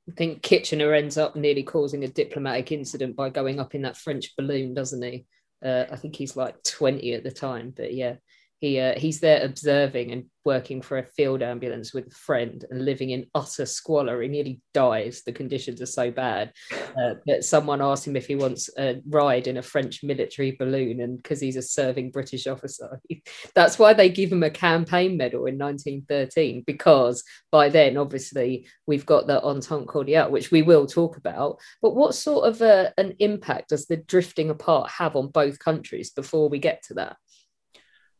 I think Kitchener ends up nearly causing a diplomatic incident by going up in that French balloon, doesn't he? Uh, I think he's like 20 at the time, but yeah, he uh, he's there observing and working for a field ambulance with a friend and living in utter squalor. He nearly dies. The conditions are so bad uh, that someone asked him if he wants a ride in a French military balloon, and because he's a serving British officer, [laughs] that's why they give him a campaign medal in 1913. Because by then, obviously, we've got the Entente Cordiale, which we will talk about. But what sort of a, uh, an impact does the drifting apart have on both countries before we get to that?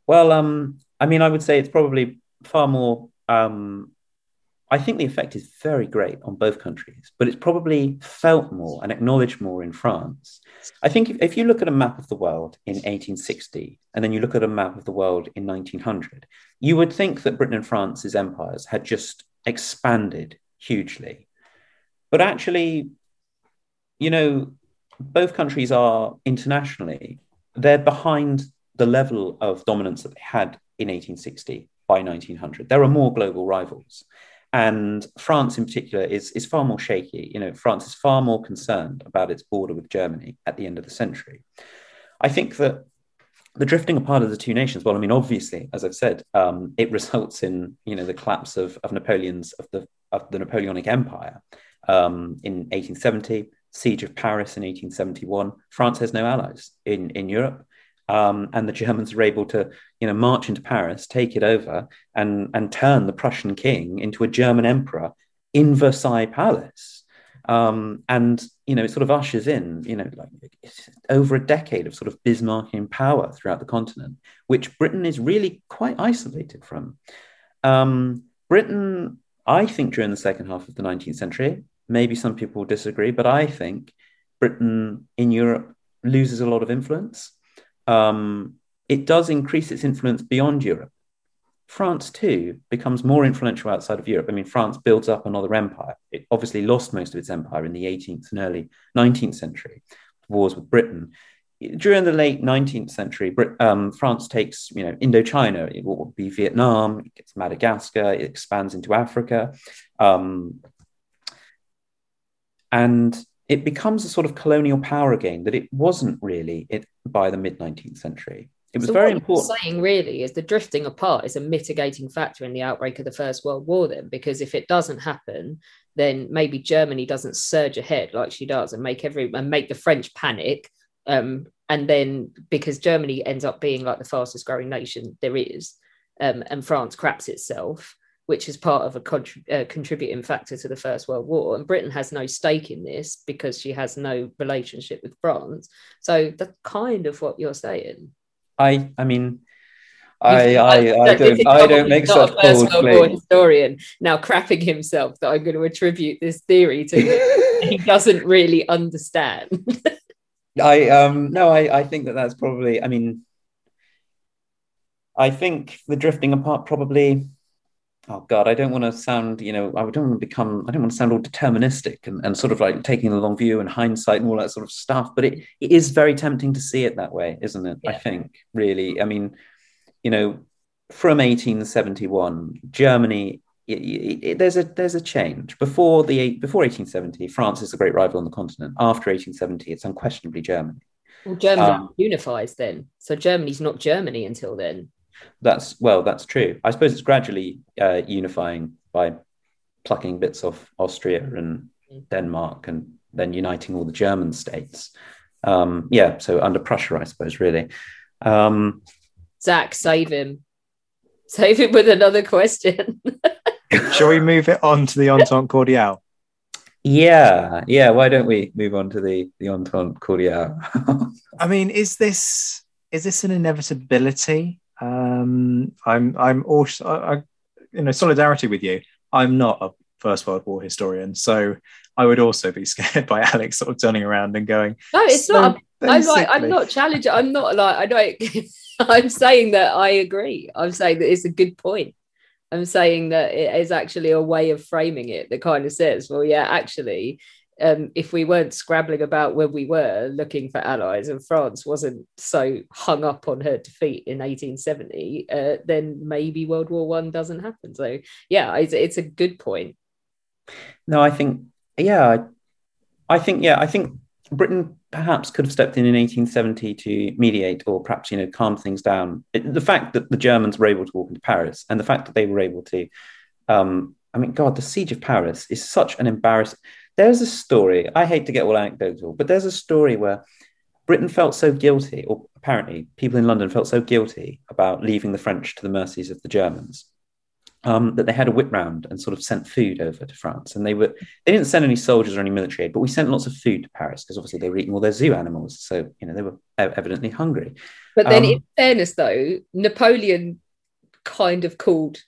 Well, um, I mean, I would say it's probably far more. Um, I think the effect is very great on both countries, but it's probably felt more and acknowledged more in France. I think if, if you look at a map of the world in 1860 and then you look at a map of the world in 1900, you would think that Britain and France's empires had just expanded hugely. But actually, you know, both countries are internationally, they're behind the level of dominance that they had in 1860 by 1900. There are more global rivals. And France, in particular, is, is far more shaky. You know, France is far more concerned about its border with Germany at the end of the century. I think that the drifting apart of the two nations, well, I mean, obviously, as I've said, um, it [laughs] results in you know the collapse of, of Napoleon's of the of the Napoleonic Empire um, in 1870, siege of Paris in 1871. France has no allies in in Europe. Um, and the Germans are able to, you know, march into Paris, take it over, and and turn the Prussian king into a German emperor in Versailles Palace. Um, and you know, it sort of ushers in, you know, like over a decade of sort of Bismarckian power throughout the continent, which Britain is really quite isolated from. Um, Britain, I think, during the second half of the 19th century, maybe some people disagree, but I think Britain in Europe loses a lot of influence um, it does increase its influence beyond Europe. France, too, becomes more influential outside of Europe. I mean, France builds up another empire. It obviously lost most of its empire in the 18th and early 19th century, wars with Britain. During the late 19th century, um, France takes, you know, Indochina, it will be Vietnam, it gets Madagascar, it expands into Africa. Um, and it becomes a sort of colonial power again that it wasn't really it by the mid 19th century. It was so very important. What I'm saying really is the drifting apart is a mitigating factor in the outbreak of the First World War, then, because if it doesn't happen, then maybe Germany doesn't surge ahead like she does and make every and make the French panic. Um, and then because Germany ends up being like the fastest growing nation there is, um, and France craps itself, which is part of a uh, contributing factor to the First World War. And Britain has no stake in this because she has no relationship with France. So that's kind of what you're saying. I, I mean, I, I, I, don't, I don't make such bold claims. Historian now crapping himself that I'm going to attribute this theory to [laughs] he doesn't really understand. [laughs] I um no, I, I think that that's probably. I mean, I think the drifting apart probably oh god i don't want to sound you know i don't want to become i don't want to sound all deterministic and, and sort of like taking the long view and hindsight and all that sort of stuff but it, it is very tempting to see it that way isn't it? Yeah. i think really. I mean you know from 1871 germany it, it, there's a there's a change. Before the before 1870 france is a great rival on the continent. After 1870 it's unquestionably germany. Well germany um, unifies then. So germany's not germany until then that's well, that's true. I suppose it's gradually uh, unifying by plucking bits off Austria and Denmark and then uniting all the German states. Um, yeah, so under Prussia, I suppose, really. Um, Zach, save him. Save him with another question. [laughs] Shall we move it on to the Entente Cordiale? Yeah, yeah. Why don't we move on to the the Entente Cordiale? [laughs] I mean, is this is this an inevitability? Um, I'm I'm also I, I, you know solidarity with you. I'm not a First World War historian, so I would also be [laughs] scared by Alex sort of turning around and going. No, it's "So not. I'm like I'm not challenging. I'm not like I don't. [laughs] I'm saying that I agree. I'm saying that it's a good point. I'm saying that it is actually a way of framing it that kind of says, well, yeah, actually, um, if we weren't scrabbling about where we were looking for allies and France wasn't so hung up on her defeat in 1870, uh, then maybe World War One doesn't happen. So yeah, it's, it's a good point. No, I think, yeah, I, think, yeah, I think Britain perhaps could have stepped in in 1870 to mediate or perhaps, you know, calm things down. It, the fact that the Germans were able to walk into Paris and the fact that they were able to, um, I mean, God, the siege of Paris is such an embarrassing. There's a story, I hate to get all anecdotal, but there's a story where Britain felt so guilty, or apparently people in London felt so guilty about leaving the French to the mercies of the Germans um, that they had a whip round and sort of sent food over to France. And they were they didn't send any soldiers or any military aid, but we sent lots of food to Paris because obviously they were eating all their zoo animals. So you know they were evidently hungry. But then, Um, in fairness, though, Napoleon kind of called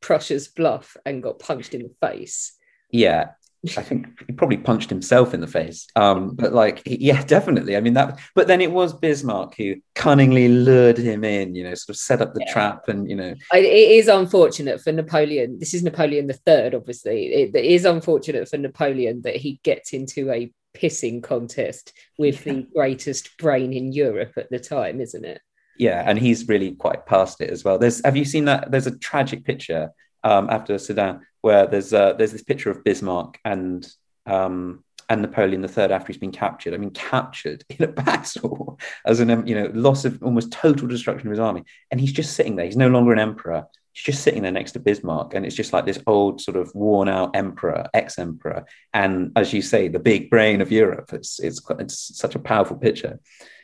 Prussia's bluff and got punched in the face. Yeah, I think he probably punched himself in the face. Um, but like, yeah, [laughs] definitely. I mean that. But then it was Bismarck who cunningly lured him in. You know, sort of set up the trap, and you know, it is unfortunate for Napoleon. This is Napoleon the Third, obviously. It, it is unfortunate for Napoleon that he gets into a pissing contest with the greatest brain in Europe at the time, isn't it? yeah, and he's really quite past it as well. There's, have you seen that? There's a tragic picture um, after Sedan where there's uh, there's this picture of Bismarck and um, and Napoleon III after he's been captured. I mean, captured in a [laughs] battle as an you know loss of almost total destruction of his army, and he's just sitting there. He's no longer an emperor. He's just sitting there next to Bismarck, and it's just like this old sort of worn out emperor, ex emperor, and as you say, the big brain of Europe. It's it's it's such a powerful picture.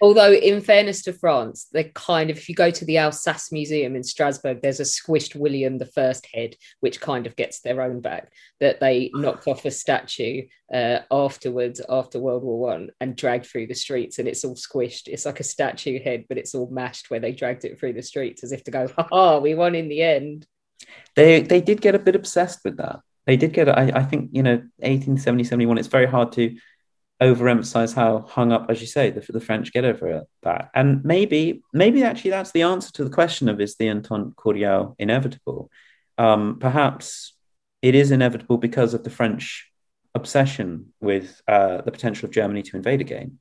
Although, in fairness to France, they kind of, if you go to the Alsace Museum in Strasbourg, there's a squished William the First head, which kind of gets their own back. That they [sighs] knocked off a statue uh, afterwards, after World War One, and dragged through the streets, and it's all squished. It's like a statue head, but it's all mashed where they dragged it through the streets, as if to go, "Ha ha, we won in the end." they they did get a bit obsessed with that. They did get, I, I think, you know, 1870, 71, it's very hard to overemphasize how hung up, as you say, the, the French get over it, that. And maybe, maybe actually that's the answer to the question of is the Entente Cordiale inevitable? Um, perhaps it is inevitable because of the French obsession with uh, the potential of Germany to invade again.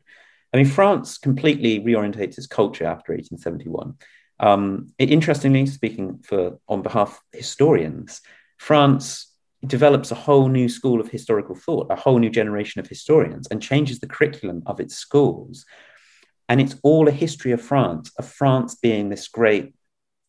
I mean, France completely reorientates its culture after 1871. Um, interestingly, speaking for on behalf of historians, France develops a whole new school of historical thought, a whole new generation of historians, and changes the curriculum of its schools. And it's all a history of France, of France being this great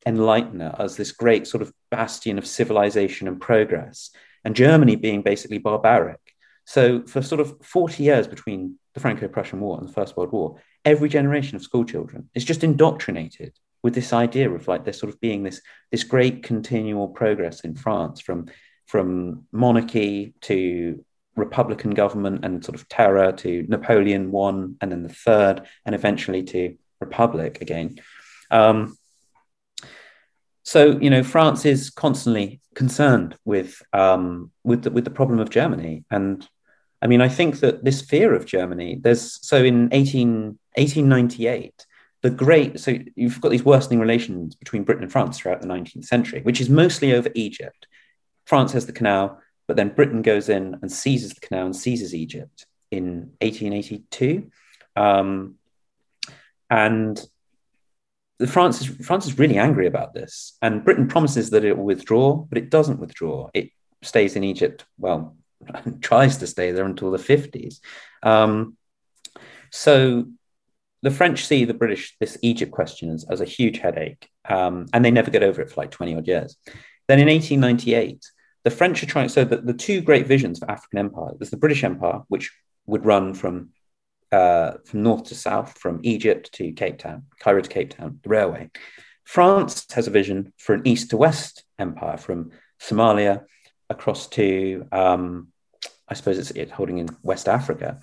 enlightener, as this great sort of bastion of civilization and progress, and Germany being basically barbaric. So, for sort of 40 years between the Franco Prussian War and the First World War, every generation of school children is just indoctrinated with this idea of like there sort of being this, this great continual progress in France from, from monarchy to republican government and sort of terror to Napoleon one and then the third and eventually to republic again. Um, so you know France is constantly concerned with um, with the, with the problem of Germany, and I mean I think that this fear of Germany. There's so in 18, 1898, the great so you've got these worsening relations between Britain and France throughout the 19th century, which is mostly over Egypt. France has the canal, but then Britain goes in and seizes the canal and seizes Egypt in 1882, um, and the France is France is really angry about this, and Britain promises that it will withdraw, but it doesn't withdraw. It stays in Egypt. Well, [laughs] tries to stay there until the fifties. Um, so the French see the British this Egypt question as, as a huge headache, um, and they never get over it for like twenty odd years. Then in 1898, the French are trying. So the, the two great visions for African empire there's the British Empire, which would run from uh, from north to south, from Egypt to Cape Town, Cairo to Cape Town, the railway. France has a vision for an east to west empire from Somalia across to, um, I suppose it's, it's holding in West Africa.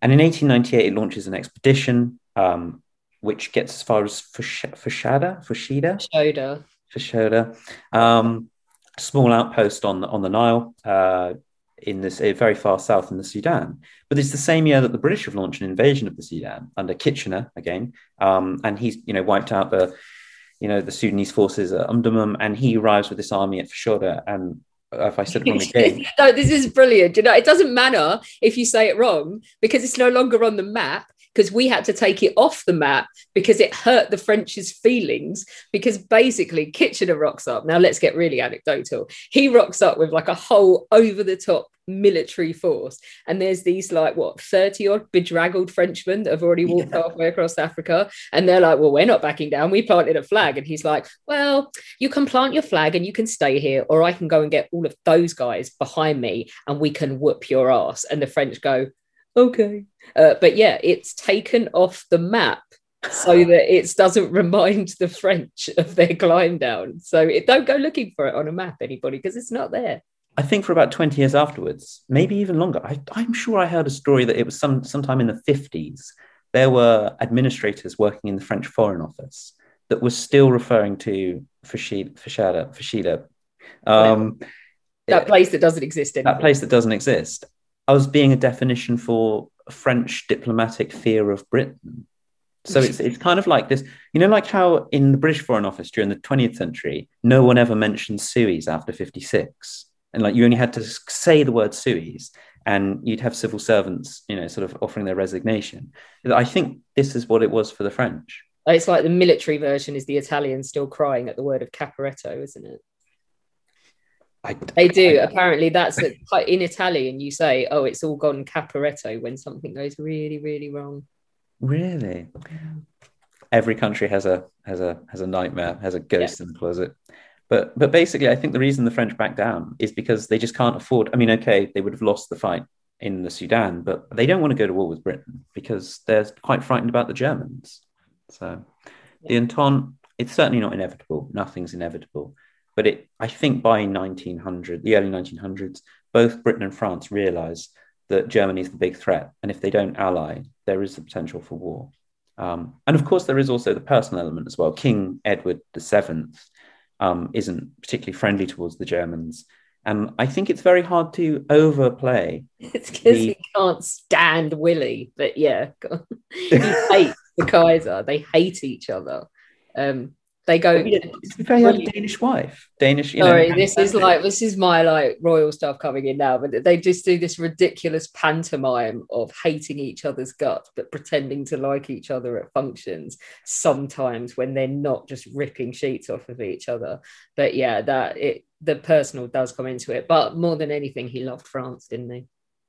And in 1898, it launches an expedition um, which gets as far as Fushada, Fushida, Shoda, Fashoda, um, small outpost on the, on the Nile uh, in this uh, very far south in the Sudan. But it's the same year that the British have launched an invasion of the Sudan under Kitchener again, um, and he's you know wiped out the you know the Sudanese forces at Omdurman, and he arrives with this army at Fashoda and if I said it wrong [laughs] again. no, this is brilliant. You know, it doesn't matter if you say it wrong because it's no longer on the map because we had to take it off the map because it hurt the French's feelings. Because basically, Kitchener rocks up. Now, let's get really anecdotal. He rocks up with like a whole over the top military force. And there's these like, what, 30 odd bedraggled Frenchmen that have already walked yeah. halfway across Africa. And they're like, well, we're not backing down. We planted a flag. And he's like, well, you can plant your flag and you can stay here, or I can go and get all of those guys behind me and we can whoop your ass. And the French go, okay. Uh, but yeah, it's taken off the map so [gasps] that it doesn't remind the French of their climb down. So it, don't go looking for it on a map, anybody, because it's not there. I think for about 20 years afterwards, maybe even longer. I, am sure I heard a story that it was some sometime in the 50s. There were administrators working in the French Foreign Office that was still referring to Fashida, Fashida, um, that place that doesn't exist anymore. That place that doesn't exist. I was being a definition for French diplomatic fear of Britain. So it's it's kind of like this, you know, like how in the British Foreign Office during the 20th century, no one ever mentioned Suez after 56. And like you only had to say the word Suez and you'd have civil servants, you know, sort of offering their resignation. I think this is what it was for the French. It's like the military version is the Italians still crying at the word of Caporetto, isn't it? I, they do. I, Apparently, that's a, [laughs] in Italian. You say, "Oh, it's all gone caporetto" when something goes really, really wrong. Really, every country has a has a has a nightmare, has a ghost yeah. in the closet. But but basically, I think the reason the French back down is because they just can't afford. I mean, okay, they would have lost the fight in the Sudan, but they don't want to go to war with Britain because they're quite frightened about the Germans. So yeah. the Entente, it's certainly not inevitable. Nothing's inevitable but it, I think by 1900, the early 1900s, both Britain and France realize that Germany is the big threat. And if they don't ally, there is the potential for war. Um, and of course, there is also the personal element as well. King Edward VII um, isn't particularly friendly towards the Germans. And I think it's very hard to overplay. [laughs] It's because the... he can't stand Willie. But yeah, [laughs] he hates the Kaiser. They hate each other. Um, they go. Yeah, very a Danish wife. Danish. You Sorry, know, this is like this is my like royal stuff coming in now, but they just do this ridiculous pantomime of hating each other's guts, but pretending to like each other at functions. Sometimes when they're not just ripping sheets off of each other. But yeah, that it the personal does come into it. But more than anything, he loved France, didn't he?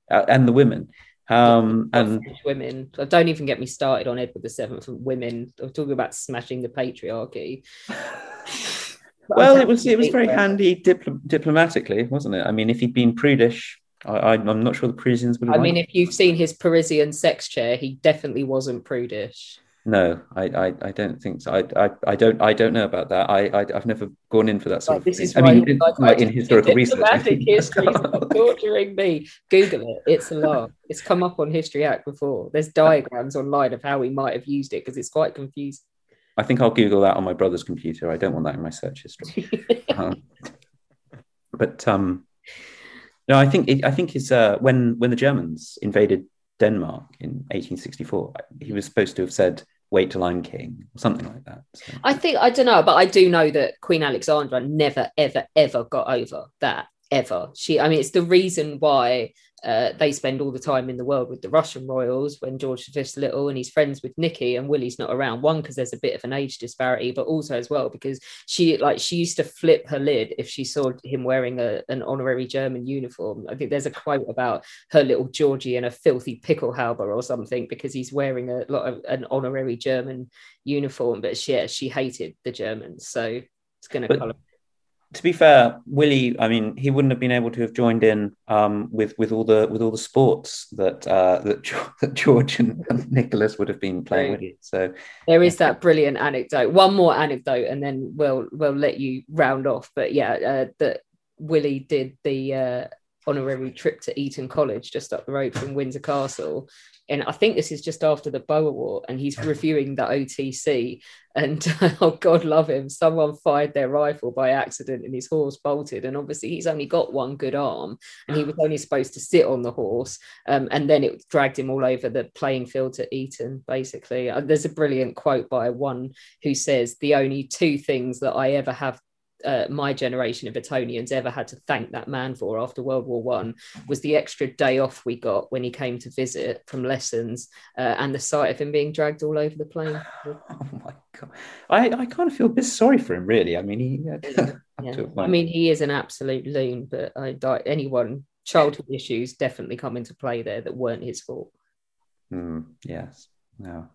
Uh, and the women. Um, and women. Don't even get me started on Edward the Seventh and women. I'm talking about smashing the patriarchy. [laughs] well, it was it was very handy dipl- diplomatically, wasn't it? I mean, if he'd been prudish, I, am not sure the Parisians would. I mean, if you've seen his Parisian sex chair, he definitely wasn't prudish. No, I, I, I don't think so. I, I, I don't, I don't know about that. I, I, have never gone in for that sort like, of this thing. Is I mean, like, like in historical research. [laughs] history torturing me. Google it. It's a lot. It's come up on History Hack before. There's diagrams online of how we might have used it because it's quite confusing. I think I'll Google that on my brother's computer. I don't want that in my search history. [laughs] um, but um, no, I think it, I think is uh, when when the Germans invaded Denmark in 1864, he was supposed to have said wait till I'm king, or something like that. So. I think I don't know, but I do know that Queen Alexandra never, ever, ever got over that. Ever. She, I mean, it's the reason why uh, they spend all the time in the world with the Russian royals when George V's little and he's friends with Nikki and Willie's not around. One, because there's a bit of an age disparity, but also as well because she like she used to flip her lid if she saw him wearing a, an honorary German uniform. I think there's a quote about her little Georgie in a filthy pickelhaube or something because he's wearing a lot of an honorary German uniform. But she, yeah, she hated the Germans, so it's going to color to be fair, Willie, I mean, he wouldn't have been able to have joined in um, with with all the with all the sports that uh, that, [laughs] that George and, and Nicholas would have been playing with. So there is that brilliant anecdote. One more anecdote, and then we'll we'll let you round off. But yeah, uh, that Willie did the uh, honorary trip to Eton College, just up the road from Windsor Castle. And I think this is just after the Boer War, and he's [laughs] reviewing the OTC. And [laughs] oh, God love him, someone fired their rifle by accident and his horse bolted. And obviously, he's only got one good arm, and he [gasps] was only supposed to sit on the horse. Um, and then it dragged him all over the playing field at Eton, basically. Uh, there's a brilliant quote by one who says, The only two things that I ever have uh, my generation of Etonians ever had to thank that man for after World War One was the extra day off we got when he came to visit from lessons uh, and the sight of him being dragged all over the plane. [laughs] Oh my god, I, I kind of feel a bit sorry for him, really. I mean, he. Uh, yeah. [laughs] I mean, he is an absolute loon, but I doubt anyone childhood issues definitely come into play there that weren't his fault. Mm, yes. No.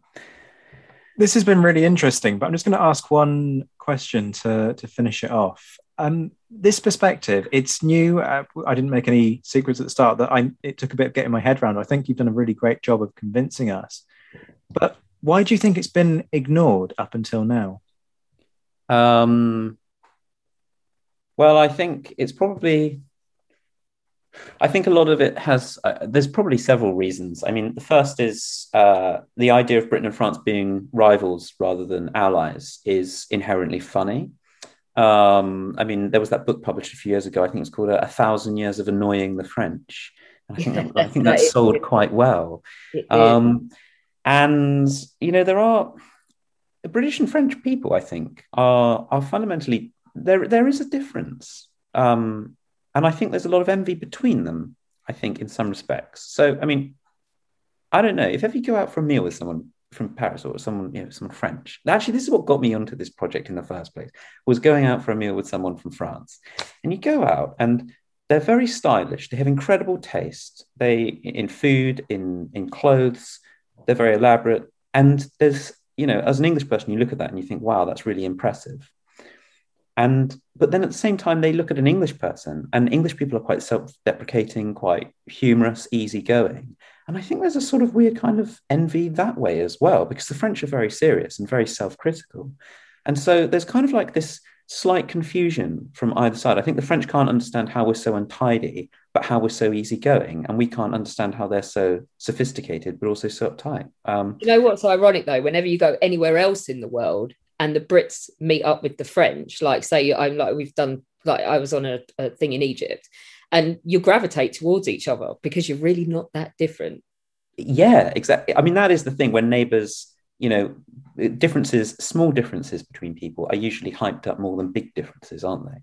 This has been really interesting, but I'm just going to ask one question to, to finish it off. Um, this perspective, it's new. Uh, I didn't make any secrets at the start that I it took a bit of getting my head around. I think you've done a really great job of convincing us. But why do you think it's been ignored up until now? Um, well, I think it's probably I think a lot of it has, uh, there's probably several reasons. I mean, the first is uh, the idea of Britain and France being rivals rather than allies is inherently funny. Um, I mean, there was that book published a few years ago, I think it's called A, a Thousand Years of Annoying the French. And I think that, I think [laughs] that sold quite well. Um, and, you know, there are British and French people, I think, are, are fundamentally, there, there is a difference. Um, and I think there's a lot of envy between them, I think, in some respects. So, I mean, I don't know. If ever you go out for a meal with someone from Paris or someone, you know, someone French, actually, this is what got me onto this project in the first place, was going out for a meal with someone from France. And you go out and they're very stylish. They have incredible taste. They in food, in in clothes. They're very elaborate. And there's, you know, as an English person, you look at that and you think, wow, that's really impressive and but then at the same time they look at an english person and english people are quite self-deprecating quite humorous easygoing. And i think there's a sort of weird kind of envy that way as well because the french are very serious and very self-critical. And so there's kind of like this slight confusion from either side. I think the french can't understand how we're so untidy but how we're so easygoing and we can't understand how they're so sophisticated but also so uptight. Um, you know what's ironic though? Whenever you go anywhere else in the world and the Brits meet up with the French, like say I'm like we've done like I was on a, a thing in Egypt, and you gravitate towards each other because you're really not that different. Yeah, exactly. I mean, that is the thing when neighbors, you know, differences, small differences between people are usually hyped up more than big differences, aren't they?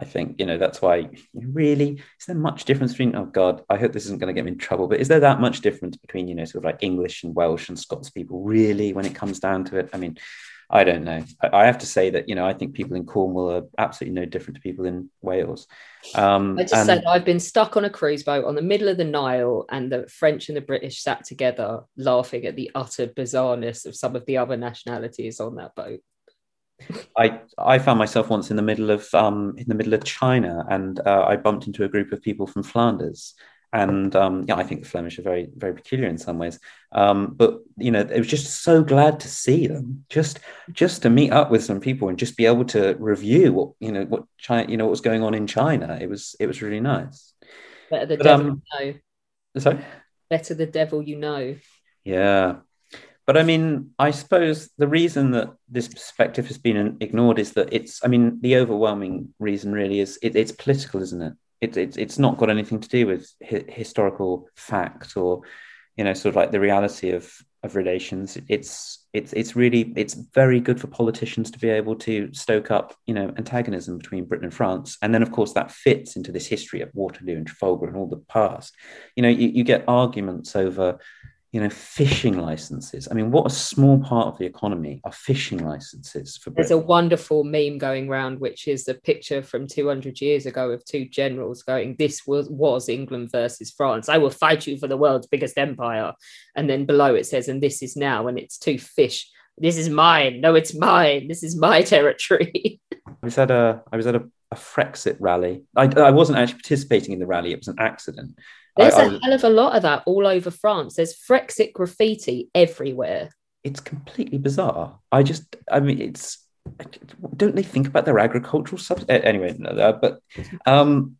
I think, you know, that's why really, is there much difference between, oh God, I hope this isn't going to get me in trouble, but is there that much difference between, you know, sort of like English and Welsh and Scots people really when it comes down to it? I mean, I don't know. I, have to say that you know I think people in Cornwall are absolutely no different to people in Wales. Um, I just and... said I've been stuck on a cruise boat on the middle of the Nile, and the French and the British sat together laughing at the utter bizarreness of some of the other nationalities on that boat. I I found myself once in the middle of um, in the middle of China, and uh, I bumped into a group of people from Flanders, and um, yeah, I think the Flemish are very, very peculiar in some ways. Um, but you know, it was just so glad to see them, just just to meet up with some people and just be able to review what you know what China, you know, what was going on in China. It was it was really nice. Better the but, devil um, you know. Sorry. Better the devil you know. Yeah. But I mean, I suppose the reason that this perspective has been ignored is that it's, I mean, the overwhelming reason really is it, it's political, isn't it? It, it, it's not got anything to do with hi- historical fact or you know sort of like the reality of of relations. It's it's it's really it's very good for politicians to be able to stoke up you know antagonism between britain and france. And then of course that fits into this history of waterloo and trafalgar and all the past. You know you, you get arguments over you know, fishing licenses. I mean, what a small part of the economy are fishing licenses for. Britain. There's a wonderful meme going around, which is a picture from 200 years ago of two generals going, "This was was England versus France. I will fight you for the world's biggest empire." And then below it says, "And this is now," and it's two fish. This is mine. No, it's mine. This is my [laughs] territory. I was at a I was at a, a Frexit rally. I, I wasn't actually participating in the rally. It was an accident. There's I, a I, hell of a lot of that all over France. There's Frexit graffiti everywhere. It's completely bizarre. I just, I mean, it's don't they think about their agricultural subs? Anyway, no, uh, but um,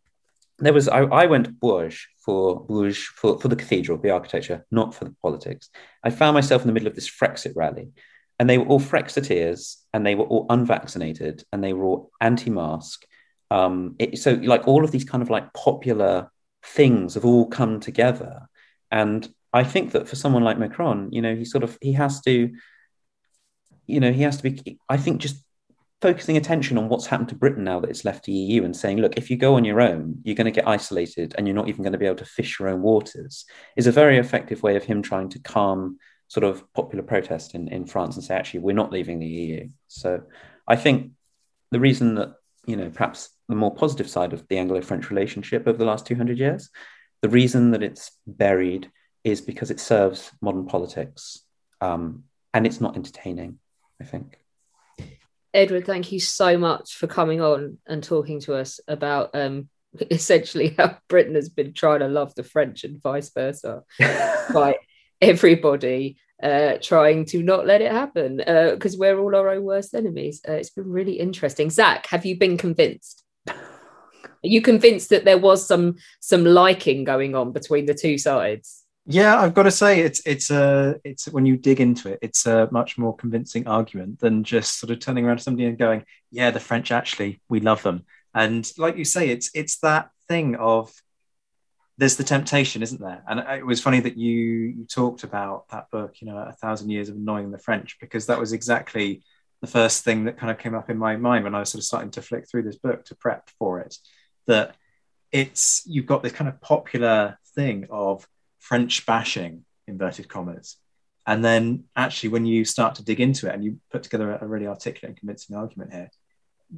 there was I, I went to Bourges for Bourges for, for the cathedral, the architecture, not for the politics. I found myself in the middle of this Frexit rally, and they were all Frexiteers, and they were all unvaccinated, and they were all anti-mask. Um, it, so like all of these kind of like popular things have all come together, and I think that for someone like Macron, you know, he sort of he has to, you know, he has to be. I think just focusing attention on what's happened to Britain now that it's left the EU and saying, look, if you go on your own, you're going to get isolated and you're not even going to be able to fish your own waters, is a very effective way of him trying to calm sort of popular protest in, in France and say, actually, we're not leaving the EU. So I think the reason that, you know, perhaps the more positive side of the Anglo French relationship over the last 200 years, the reason that it's buried is because it serves modern politics um, and it's not entertaining, I think. Edward, thank you so much for coming on and talking to us about um, [laughs] essentially how Britain has been trying to love the French and vice versa [laughs] by everybody uh, trying to not let it happen because uh, we're all our own worst enemies. Uh, it's been really interesting. Zach, have you been convinced? Are you convinced that there was some some liking going on between the two sides? Yeah, I've got to say it's it's a it's when you dig into it, it's a much more convincing argument than just sort of turning around to somebody and going, "Yeah, the French actually we love them." And like you say, it's it's that thing of there's the temptation, isn't there? And it was funny that you you talked about that book, you know, a thousand years of annoying the French, because that was exactly the first thing that kind of came up in my mind when I was sort of starting to flick through this book to prep for it. That it's you've got this kind of popular thing of French bashing, inverted commas. And then actually, when you start to dig into it and you put together a, really articulate and convincing argument here,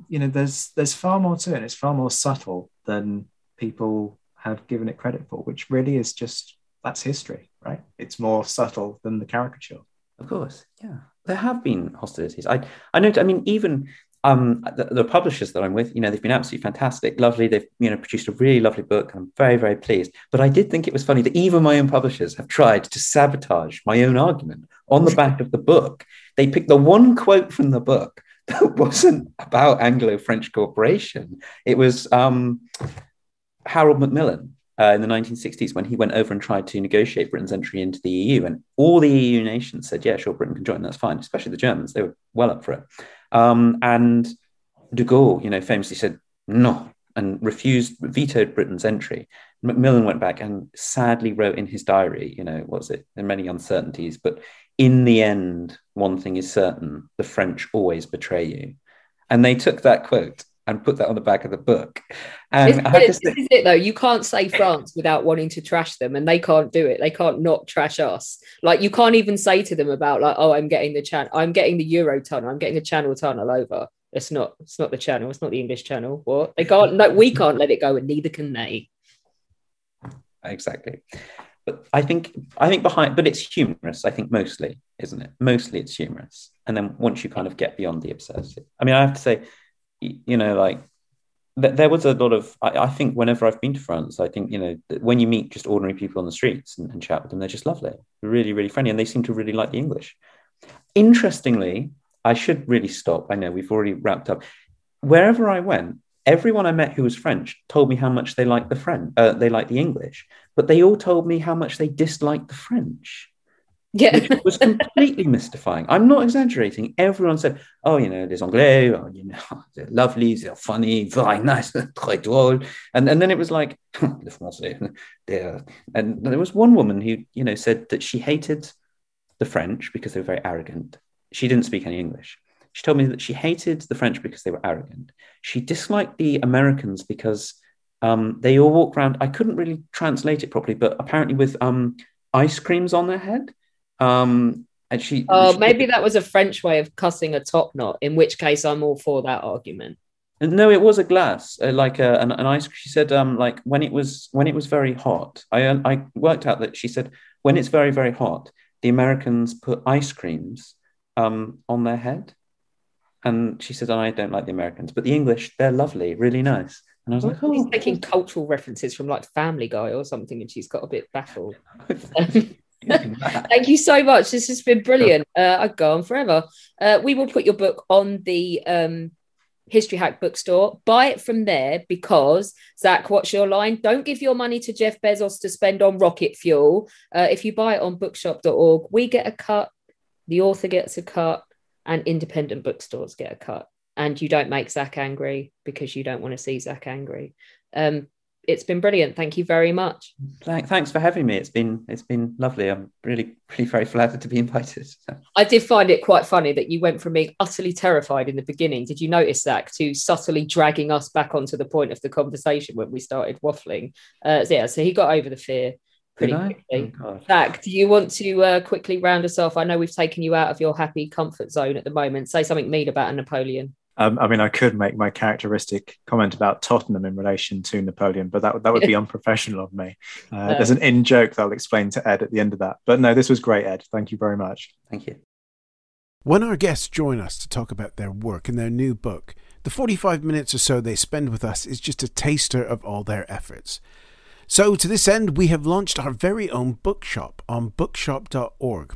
you know, there's there's far more to it. It's far more subtle than people have given it credit for, which really is just that's history, right? It's more subtle than the caricature. Of course, yeah. There have been hostilities. I I know. I mean, even um, the, the, publishers that I'm with, you know, they've been absolutely fantastic, lovely. They've, you know, produced a really lovely book. I'm very, very pleased. But I did think it was funny that even my own publishers have tried to sabotage my own argument on the back of the book. They picked the one quote from the book that [laughs] wasn't about Anglo-French cooperation. It was um, Harold Macmillan uh, in the 1960s when he went over and tried to negotiate Britain's entry into the EU, and all the EU nations said, "Yeah, sure, Britain can join. That's fine." Especially the Germans; they were well up for it. Um, and de Gaulle, you know, famously said no and refused, vetoed Britain's entry. Macmillan went back and sadly wrote in his diary, you know, was it? There are many uncertainties, but in the end, one thing is certain the French always betray you. And they took that quote and put that on the back of the book. And this, this, this is it though. You can't say France without wanting to trash them, and they can't do it. They can't not trash us. Like you can't even say to them about like, oh, I'm getting the channel, I'm getting the Euro tunnel, I'm getting the Channel tunnel over. It's not. It's not the channel. It's not the English channel. What they can't. No, we can't let it go, and neither can they. Exactly. But I think I think behind, but it's humorous. I think mostly, isn't it? Mostly, it's humorous. And then once you kind of get beyond the absurdity, I mean, I have to say, you know, like th- there was a lot of, I, I, think whenever I've been to France, I think, you know, when you meet just ordinary people on the streets and, and chat with them, they're just lovely, really, really friendly. And they seem to really like the English. Interestingly, I should really stop. I know we've already wrapped up. Wherever I went, everyone I met who was French told me how much they liked the French, uh, they liked the English, but they all told me how much they disliked the French. Yeah. Which was completely mystifying. I'm not exaggerating. Everyone said, oh, you know, les Anglais, oh, you know, [laughs] they're lovely, they're funny, very nice, [laughs] très drôle. And, and then it was like, [laughs] les Français, they're... And there was one woman who, you know, said that she hated the French because they were very arrogant. She didn't speak any English. She told me that she hated the French because they were arrogant. She disliked the Americans because um, they all walk around. I couldn't really translate it properly, but apparently with um, ice creams on their head. Um, and she. Oh, she, maybe that was a French way of cussing a top knot. In which case, I'm all for that argument. No, it was a glass, uh, like a, an, an ice. She said, um, like when it was when it was very hot. I uh, I worked out that she said when it's very very hot, the Americans put ice creams um on their head, and she said, I don't like the Americans, but the English, they're lovely, really nice. And I was like, oh, she's taking cultural references from like Family Guy or something, and she's got a bit baffled. [laughs] [laughs] Thank you so much. This has been brilliant. Uh, I'd go on forever. Uh, we will put your book on the um, History Hack bookstore. Buy it from there because, Zach, what's your line? Don't give your money to Jeff Bezos to spend on rocket fuel. Uh, if you buy it on bookshop.org, we get a cut, the author gets a cut, and independent bookstores get a cut. And you don't make Zach angry because you don't want to see Zach angry. Um, it's been brilliant. Thank you very much. Thanks for having me. It's been it's been lovely. I'm really really very flattered to be invited. [laughs] I did find it quite funny that you went from being utterly terrified in the beginning. Did you notice that to subtly dragging us back onto the point of the conversation when we started waffling? Uh, so yeah, so he got over the fear pretty quickly. Oh, Zach, do you want to uh, quickly round us off? I know we've taken you out of your happy comfort zone at the moment. Say something mean about a Napoleon. Um, I mean, I could make my characteristic comment about Tottenham in relation to Napoleon, but that, that would be [laughs] unprofessional of me. Uh, no. There's an in joke that I'll explain to Ed at the end of that. But no, this was great, Ed. Thank you very much. Thank you. When our guests join us to talk about their work and their new book, the 45 minutes or so they spend with us is just a taster of all their efforts. So, to this end, we have launched our very own bookshop on bookshop.org